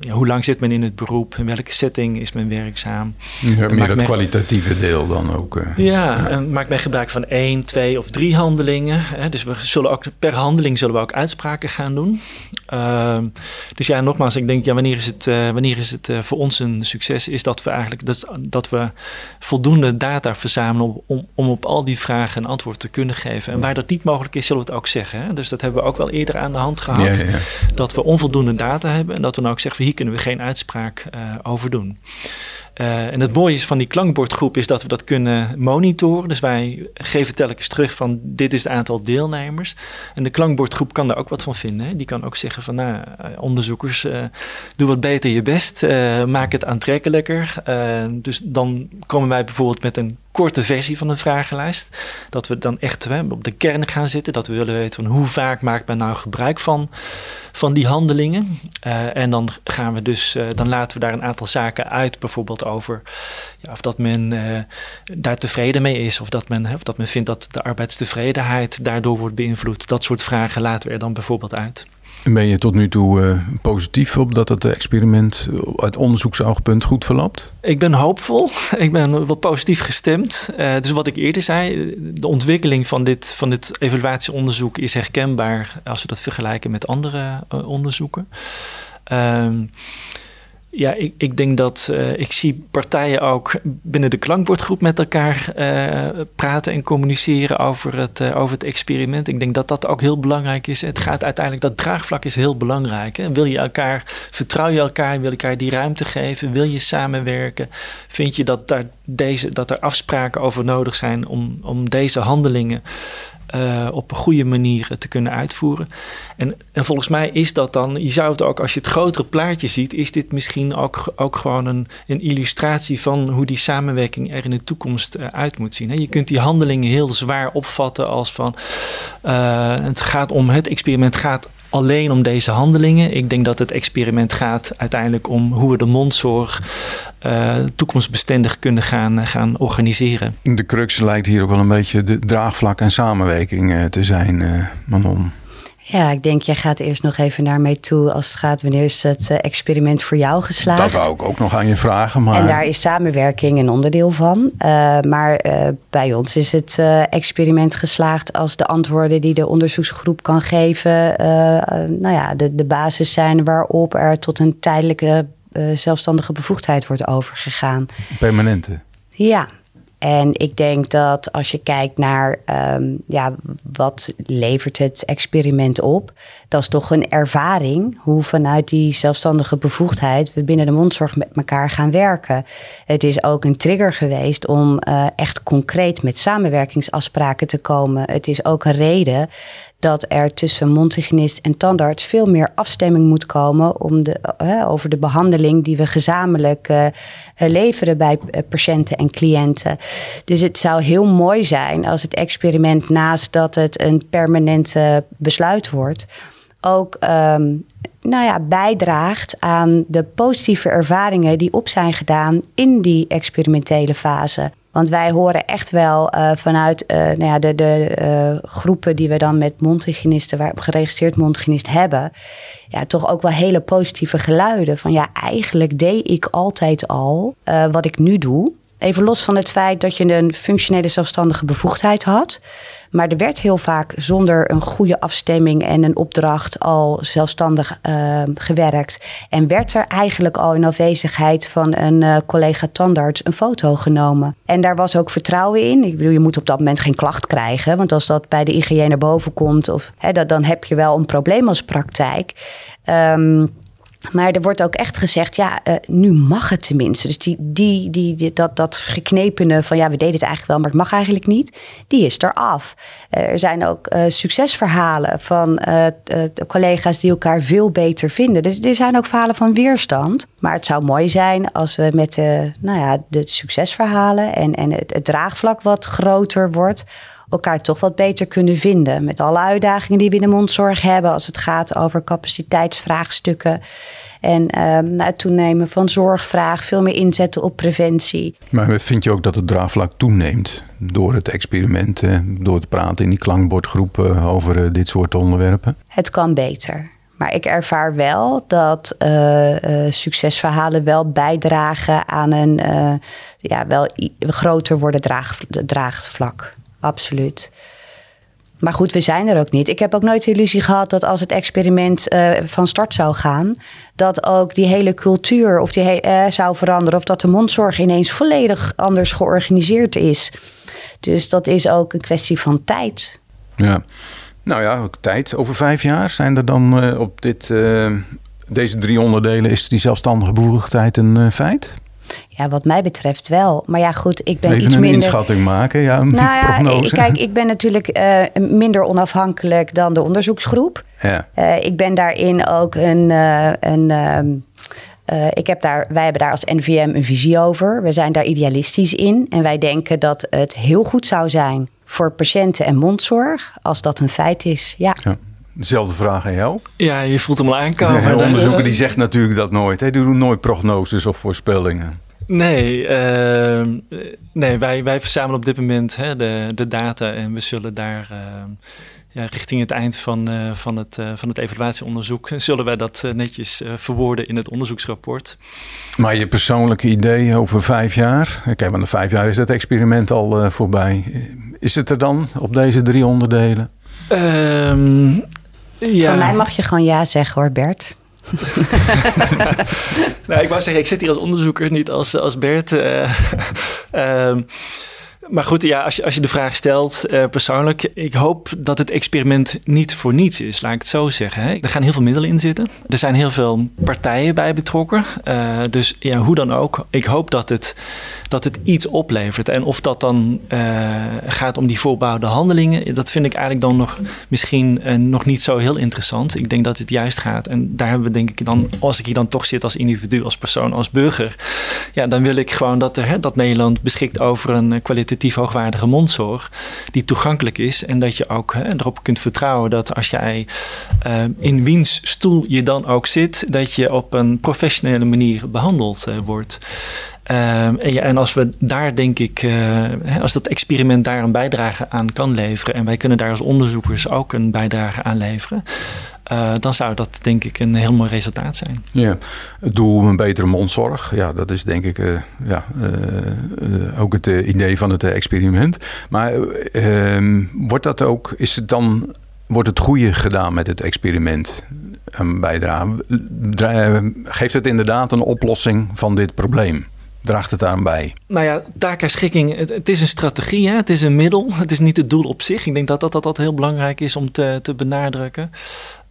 ja, hoe lang zit men in het beroep? In welke setting is men werkzaam? Ja, meer het kwalitatieve deel dan ook. Uh, ja, ja, en maakt men gebruik van één, twee of drie handelingen. Hè? Dus we zullen ook per handeling zullen we ook uitspraken gaan doen. Uh, dus ja, nogmaals, ik denk, ja, wanneer is het, uh, wanneer is het voor ons een succes? Is dat we eigenlijk dat, dat we voldoende data verzamelen om, om, om op al die vragen een antwoord te kunnen geven. En waar dat niet mogelijk is, zullen we het ook zeggen. Hè? Dus dat hebben we ook wel eerder aan de hand gehad. Dat we onvoldoende data hebben en dat we nou ook zeggen, hier kunnen we geen uitspraak uh, over doen. Uh, en het mooie is van die klankbordgroep is dat we dat kunnen monitoren. Dus wij geven telkens terug van dit is het aantal deelnemers. En de klankbordgroep kan daar ook wat van vinden. Hè? Die kan ook zeggen van nou, eh, onderzoekers, doe wat beter je best. Maak het aantrekkelijker. dus dan komen wij bijvoorbeeld met een korte versie van de vragenlijst. Dat we dan echt hè, op de kern gaan zitten. Dat we willen weten van hoe vaak maakt men nou gebruik van, van die handelingen. Uh, en dan gaan we dus, uh, dan laten we daar een aantal zaken uit, bijvoorbeeld over ja, of dat men uh, daar tevreden mee is. Of dat, men, of dat men vindt dat de arbeidstevredenheid daardoor wordt beïnvloed. Dat soort vragen laten we er dan bijvoorbeeld uit. En ben je tot nu toe uh, positief op dat het experiment uit onderzoeksoogpunt goed verloopt? Ik ben hoopvol. <laughs> Ik ben wel positief gestemd. Uh, dus wat ik eerder zei, de ontwikkeling van dit, van dit evaluatieonderzoek is herkenbaar als we dat vergelijken met andere onderzoeken. Ehm, ja, ik, ik denk dat uh, ik zie partijen ook binnen de klankbordgroep met elkaar uh, praten en communiceren over het, uh, over het experiment. Ik denk dat dat ook heel belangrijk is. Het gaat uiteindelijk, dat draagvlak is heel belangrijk. Hè? Wil je elkaar, vertrouw je elkaar, wil elkaar die ruimte geven, wil je samenwerken? Vind je dat, daar deze, dat er afspraken over nodig zijn om, om deze handelingen uh, op een goede manier te kunnen uitvoeren. En, en volgens mij is dat dan, je zou het ook als je het grotere plaatje ziet, is dit misschien ook, gewoon een, illustratie van hoe die samenwerking er in de toekomst uh, uit moet zien. Je kunt die handelingen heel zwaar opvatten als van uh, het gaat om het experiment gaat alleen om deze handelingen. Ik denk dat het experiment gaat uiteindelijk om hoe we de mondzorg uh, toekomstbestendig kunnen gaan, gaan organiseren. De crux lijkt hier ook wel een beetje de draagvlak en samenwerking uh, te zijn, Manon. Ja, ik denk, jij gaat eerst nog even naar mij toe als het gaat. Wanneer is het experiment voor jou geslaagd? Dat wou ik ook nog aan je vragen. Maar... En daar is samenwerking een onderdeel van. Uh, maar uh, bij ons is het uh, experiment geslaagd als de antwoorden die de onderzoeksgroep kan geven, nou ja, de, de basis zijn waarop er tot een tijdelijke zelfstandige bevoegdheid wordt overgegaan. Permanente. Ja, en ik denk dat als je kijkt naar um, ja, wat levert het experiment op, dat is toch een ervaring hoe vanuit die zelfstandige bevoegdheid we binnen de mondzorg met elkaar gaan werken. Het is ook een trigger geweest om uh, echt concreet met samenwerkingsafspraken te komen. Het is ook een reden dat er tussen mondhygiënist en tandarts veel meer afstemming moet komen om de, uh, over de behandeling die we gezamenlijk uh, leveren bij patiënten en cliënten. Dus het zou heel mooi zijn als het experiment naast dat het een permanente besluit wordt, ook um, nou ja, bijdraagt aan de positieve ervaringen die op zijn gedaan in die experimentele fase. Want wij horen echt wel uh, vanuit uh, nou ja, de, de uh, groepen die we dan met mondhygiënisten, waar geregistreerd mondhygiënist hebben, ja, toch ook wel hele positieve geluiden. Van ja, eigenlijk deed ik altijd al wat ik nu doe. Even los van het feit dat je een functionele zelfstandige bevoegdheid had. Maar er werd heel vaak zonder een goede afstemming en een opdracht al zelfstandig uh, gewerkt. En werd er eigenlijk al in afwezigheid van een uh, collega tandarts een foto genomen. En daar was ook vertrouwen in. Ik bedoel, je moet op dat moment geen klacht krijgen. Want als dat bij de IGJ naar boven komt, of, hè, dat, dan heb je wel een probleem als praktijk. Um, maar er wordt ook echt gezegd, ja, uh, nu mag het tenminste. Dus die, die, die, dat, dat geknepene van, ja, we deden het eigenlijk wel, maar het mag eigenlijk niet, die is eraf. Uh, er zijn ook uh, succesverhalen van collega's die elkaar veel beter vinden. Dus er zijn ook verhalen van weerstand. Maar het zou mooi zijn als we met nou ja, de succesverhalen en, en het draagvlak wat groter wordt elkaar toch wat beter kunnen vinden. Met alle uitdagingen die we in de mondzorg hebben als het gaat over capaciteitsvraagstukken. En uh, het toenemen van zorgvraag, veel meer inzetten op preventie. Maar vind je ook dat het draagvlak toeneemt door het experiment, door te praten in die klankbordgroepen over uh, dit soort onderwerpen? Het kan beter. Maar ik ervaar wel dat uh, uh, succesverhalen wel bijdragen aan een uh, ja, wel groter worden draag, draagvlak absoluut. Maar goed, we zijn er ook niet. Ik heb ook nooit de illusie gehad dat als het experiment uh, van start zou gaan, dat ook die hele cultuur of die he uh, zou veranderen. Of dat de mondzorg ineens volledig anders georganiseerd is. Dus dat is ook een kwestie van tijd. Ja, nou ja, ook tijd. Over vijf jaar zijn er dan uh, op dit, deze drie onderdelen, is die zelfstandige bevoegdheid een feit? Ja, wat mij betreft wel. Maar ja, goed, ik ben Even iets een minder... inschatting maken, ja, een nou prognose. Ja, kijk, ik ben natuurlijk uh, minder onafhankelijk dan de onderzoeksgroep. Ja. Uh, ik ben daarin ook een... Uh, een ik heb daar, wij hebben daar als NVM een visie over. We zijn daar idealistisch in. En wij denken dat het heel goed zou zijn voor patiënten en mondzorg... als dat een feit is, ja. ja. Dezelfde vraag aan jou. Ja, je voelt hem al aankomen. De <laughs> onderzoeker die zegt natuurlijk dat nooit. Hij doet nooit prognoses of voorspellingen. Nee, ehm, nee wij, wij verzamelen op dit moment hè, de, de data en we zullen daar ehm, ja, richting het eind van, uh, van, het, uh, van het evaluatieonderzoek zullen wij dat uh, netjes verwoorden in het onderzoeksrapport. Maar je persoonlijke idee over vijf jaar? Kijk, want na vijf jaar is dat experiment al voorbij. Is het er dan op deze drie onderdelen? Um, ja. Van mij mag je gewoon ja zeggen hoor, Bert. <laughs> nou, ik wou zeggen, ik zit hier als onderzoeker, niet als, als Bert. Uh, <laughs> maar goed, ja, als, je, als je de vraag stelt uh, persoonlijk, ik hoop dat het experiment niet voor niets is, laat ik het zo zeggen. Hè. Er gaan heel veel middelen in zitten. Er zijn heel veel partijen bij betrokken. Uh, dus ja, hoe dan ook, ik hoop dat het, dat het iets oplevert. En of dat dan uh, gaat om die voorbouwde handelingen, dat vind ik eigenlijk dan nog misschien nog niet zo heel interessant. Ik denk dat het juist gaat. En daar hebben we denk ik dan, als ik hier dan toch zit als individu, als persoon, als burger, ja, dan wil ik gewoon dat, er, hè, dat Nederland beschikt over een kwaliteit hoogwaardige mondzorg die toegankelijk is en dat je ook hè, erop kunt vertrouwen dat als jij uh, in wiens stoel je dan ook zit, dat je op een professionele manier behandeld uh, wordt. Uh, en, en, als we daar, denk ik, uh, als dat experiment daar een bijdrage aan kan leveren, en wij kunnen daar als onderzoekers ook een bijdrage aan leveren, uh, dan zou dat denk ik een heel mooi resultaat zijn. Ja, het doel een betere mondzorg. Ja, dat is denk ik uh, ja, uh, ook het idee van het experiment. Maar ehm, wordt dat ook, is het dan, wordt het goede gedaan met het experiment? Een bijdrage? Geeft het inderdaad een oplossing van dit probleem? Draagt het aan bij? Nou ja, taakherschikking, het, het is een strategie, hè? het is een middel. <laughs> Het is niet het doel op zich. Ik denk dat dat, dat, dat heel belangrijk is om te, te benadrukken.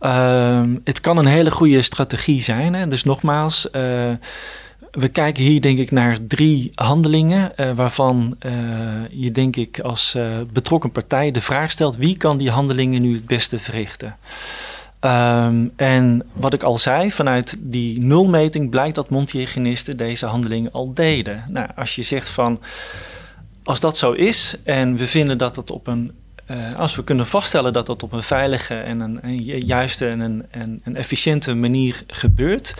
Uh, het kan een hele goede strategie zijn. Hè? Dus nogmaals, uh, we kijken hier denk ik naar drie handelingen uh, waarvan uh, je denk ik als betrokken partij de vraag stelt wie kan die handelingen nu het beste verrichten. Um, en wat ik al zei, vanuit die nulmeting blijkt dat mondhygiënisten deze handelingen al deden. Nou, als je zegt van, als dat zo is en we vinden dat het op een, uh, als we kunnen vaststellen dat dat op een veilige en een, juiste en een, en een efficiënte manier gebeurt.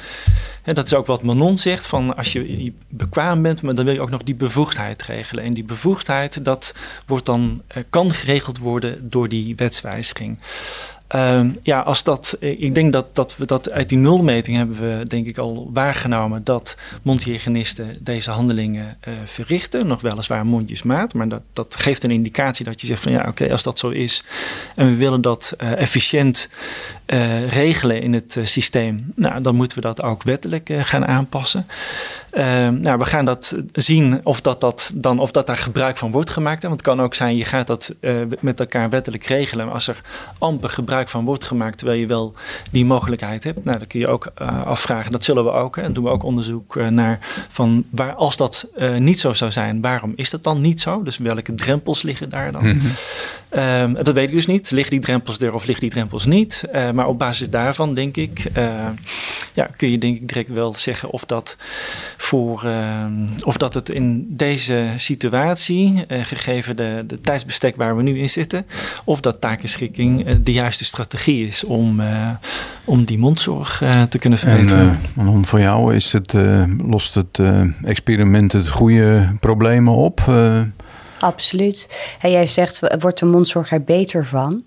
Dat is ook wat Manon zegt, van als je bekwaam bent, maar dan wil je ook nog die bevoegdheid regelen. En die bevoegdheid, dat wordt dan, uh, kan geregeld worden door die wetswijziging. Um, ja, als dat, eh, ik denk dat, dat we dat uit die nulmeting hebben we denk ik al waargenomen dat mondhygiënisten deze handelingen uh, verrichten. Nog weliswaar mondjesmaat, maar dat, dat geeft een indicatie dat je zegt van ja, oké, als dat zo is en we willen dat uh, efficiënt regelen in het systeem, nou, dan moeten we dat ook wettelijk gaan aanpassen. Ehm, nou, we gaan dat zien of dat, dat, dan, of dat daar gebruik van wordt gemaakt. Want het kan ook zijn, je gaat dat met elkaar wettelijk regelen. Maar als er amper gebruik van wordt gemaakt, terwijl je wel die mogelijkheid hebt. Nou, dan kun je ook uh, afvragen, dat zullen we ook. En doen we ook onderzoek uh, naar van waar, als dat niet zo zou zijn, waarom is dat dan niet zo? Dus welke drempels liggen daar dan? Mm -hmm. um, dat weet ik dus niet. Liggen die drempels er of liggen die drempels niet? maar op basis daarvan, denk ik, ja, kun je denk ik direct wel zeggen of dat voor ehm, of dat het in deze situatie, gegeven de, de tijdsbestek waar we nu in zitten, of dat takenschikking de juiste strategie is om, uh, om die mondzorg te kunnen verbeteren. En voor jou is het, lost het experiment het goede problemen op? Absoluut. En jij zegt, wordt de mondzorg er beter van?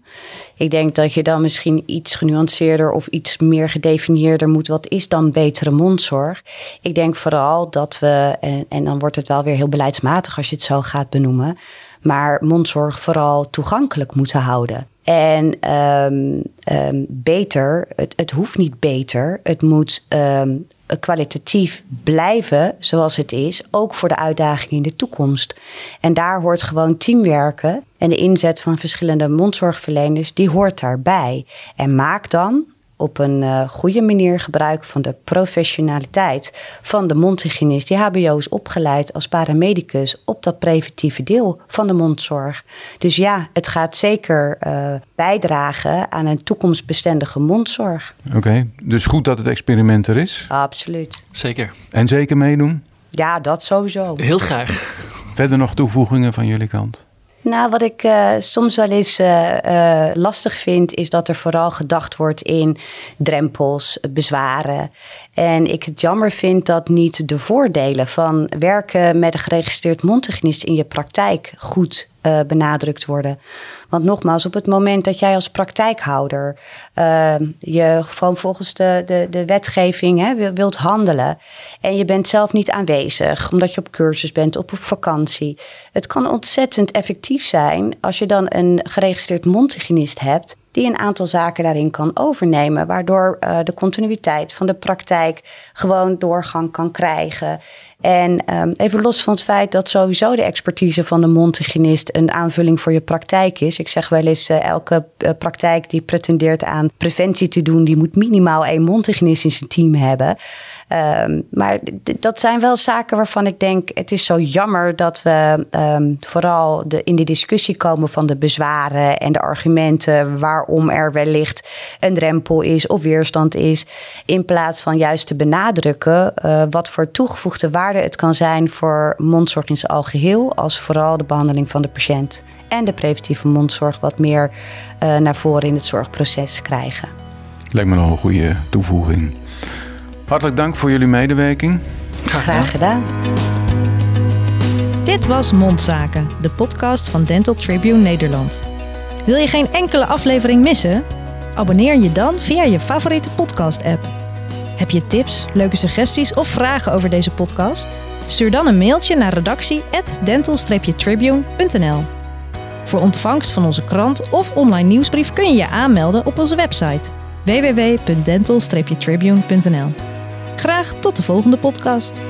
Ik denk dat je dan misschien iets genuanceerder of iets meer gedefinieerder moet. Wat is dan betere mondzorg? Ik denk vooral dat we, en, en dan wordt het wel weer heel beleidsmatig als je het zo gaat benoemen, maar mondzorg vooral toegankelijk moeten houden. En um, um, beter, het, het, hoeft niet beter. Het moet um, kwalitatief blijven zoals het is, ook voor de uitdagingen in de toekomst. En daar hoort gewoon teamwerken en de inzet van verschillende mondzorgverleners, die hoort daarbij. En maak dan op een uh, goede manier gebruik van de professionaliteit van de mondhygiënist die HBO is opgeleid als paramedicus op dat preventieve deel van de mondzorg. Dus ja, het gaat zeker uh, bijdragen aan een toekomstbestendige mondzorg. Oké, dus goed dat het experiment er is. Absoluut. Zeker. En zeker meedoen? Ja, dat sowieso. Heel graag. Verder nog toevoegingen van jullie kant? Nou, wat ik uh, soms wel eens uh, uh, lastig vind, is dat er vooral gedacht wordt in drempels, bezwaren. En ik het jammer vind dat niet de voordelen van werken met een geregistreerd mondhygiënist in je praktijk goed uh, benadrukt worden. Want nogmaals, op het moment dat jij als praktijkhouder uh, je gewoon volgens de, de, de wetgeving hè, wilt handelen en je bent zelf niet aanwezig omdat je op cursus bent of op vakantie. Het kan ontzettend effectief zijn als je dan een geregistreerd mondhygiënist hebt die een aantal zaken daarin kan overnemen, waardoor uh, de continuïteit van de praktijk gewoon doorgang kan krijgen. En um, even los van het feit dat sowieso de expertise van de mondhygiënist een aanvulling voor je praktijk is. Ik zeg wel eens, uh, elke uh, praktijk die pretendeert aan preventie te doen, die moet minimaal één mondhygiënist in zijn team hebben. Um, maar dat zijn wel zaken waarvan ik denk, het is zo jammer dat we um, vooral de, in de discussie komen van de bezwaren en de argumenten waarom er wellicht een drempel is of weerstand is, in plaats van juist te benadrukken uh, wat voor toegevoegde waarde het kan zijn voor mondzorg in zijn algeheel, als vooral de behandeling van de patiënt en de preventieve mondzorg wat meer uh, naar voren in het zorgproces krijgen. Lijkt me nog een goede toevoeging. Hartelijk dank voor jullie medewerking. Graag gedaan. Dit was Mondzaken, de podcast van Dental Tribune Nederland. Wil je geen enkele aflevering missen? Abonneer je dan via je favoriete podcast-app. Heb je tips, leuke suggesties of vragen over deze podcast? Stuur dan een mailtje naar redactie@dental-tribune.nl. Voor ontvangst van onze krant of online nieuwsbrief kun je je aanmelden op onze website www.dental-tribune.nl. Graag tot de volgende podcast.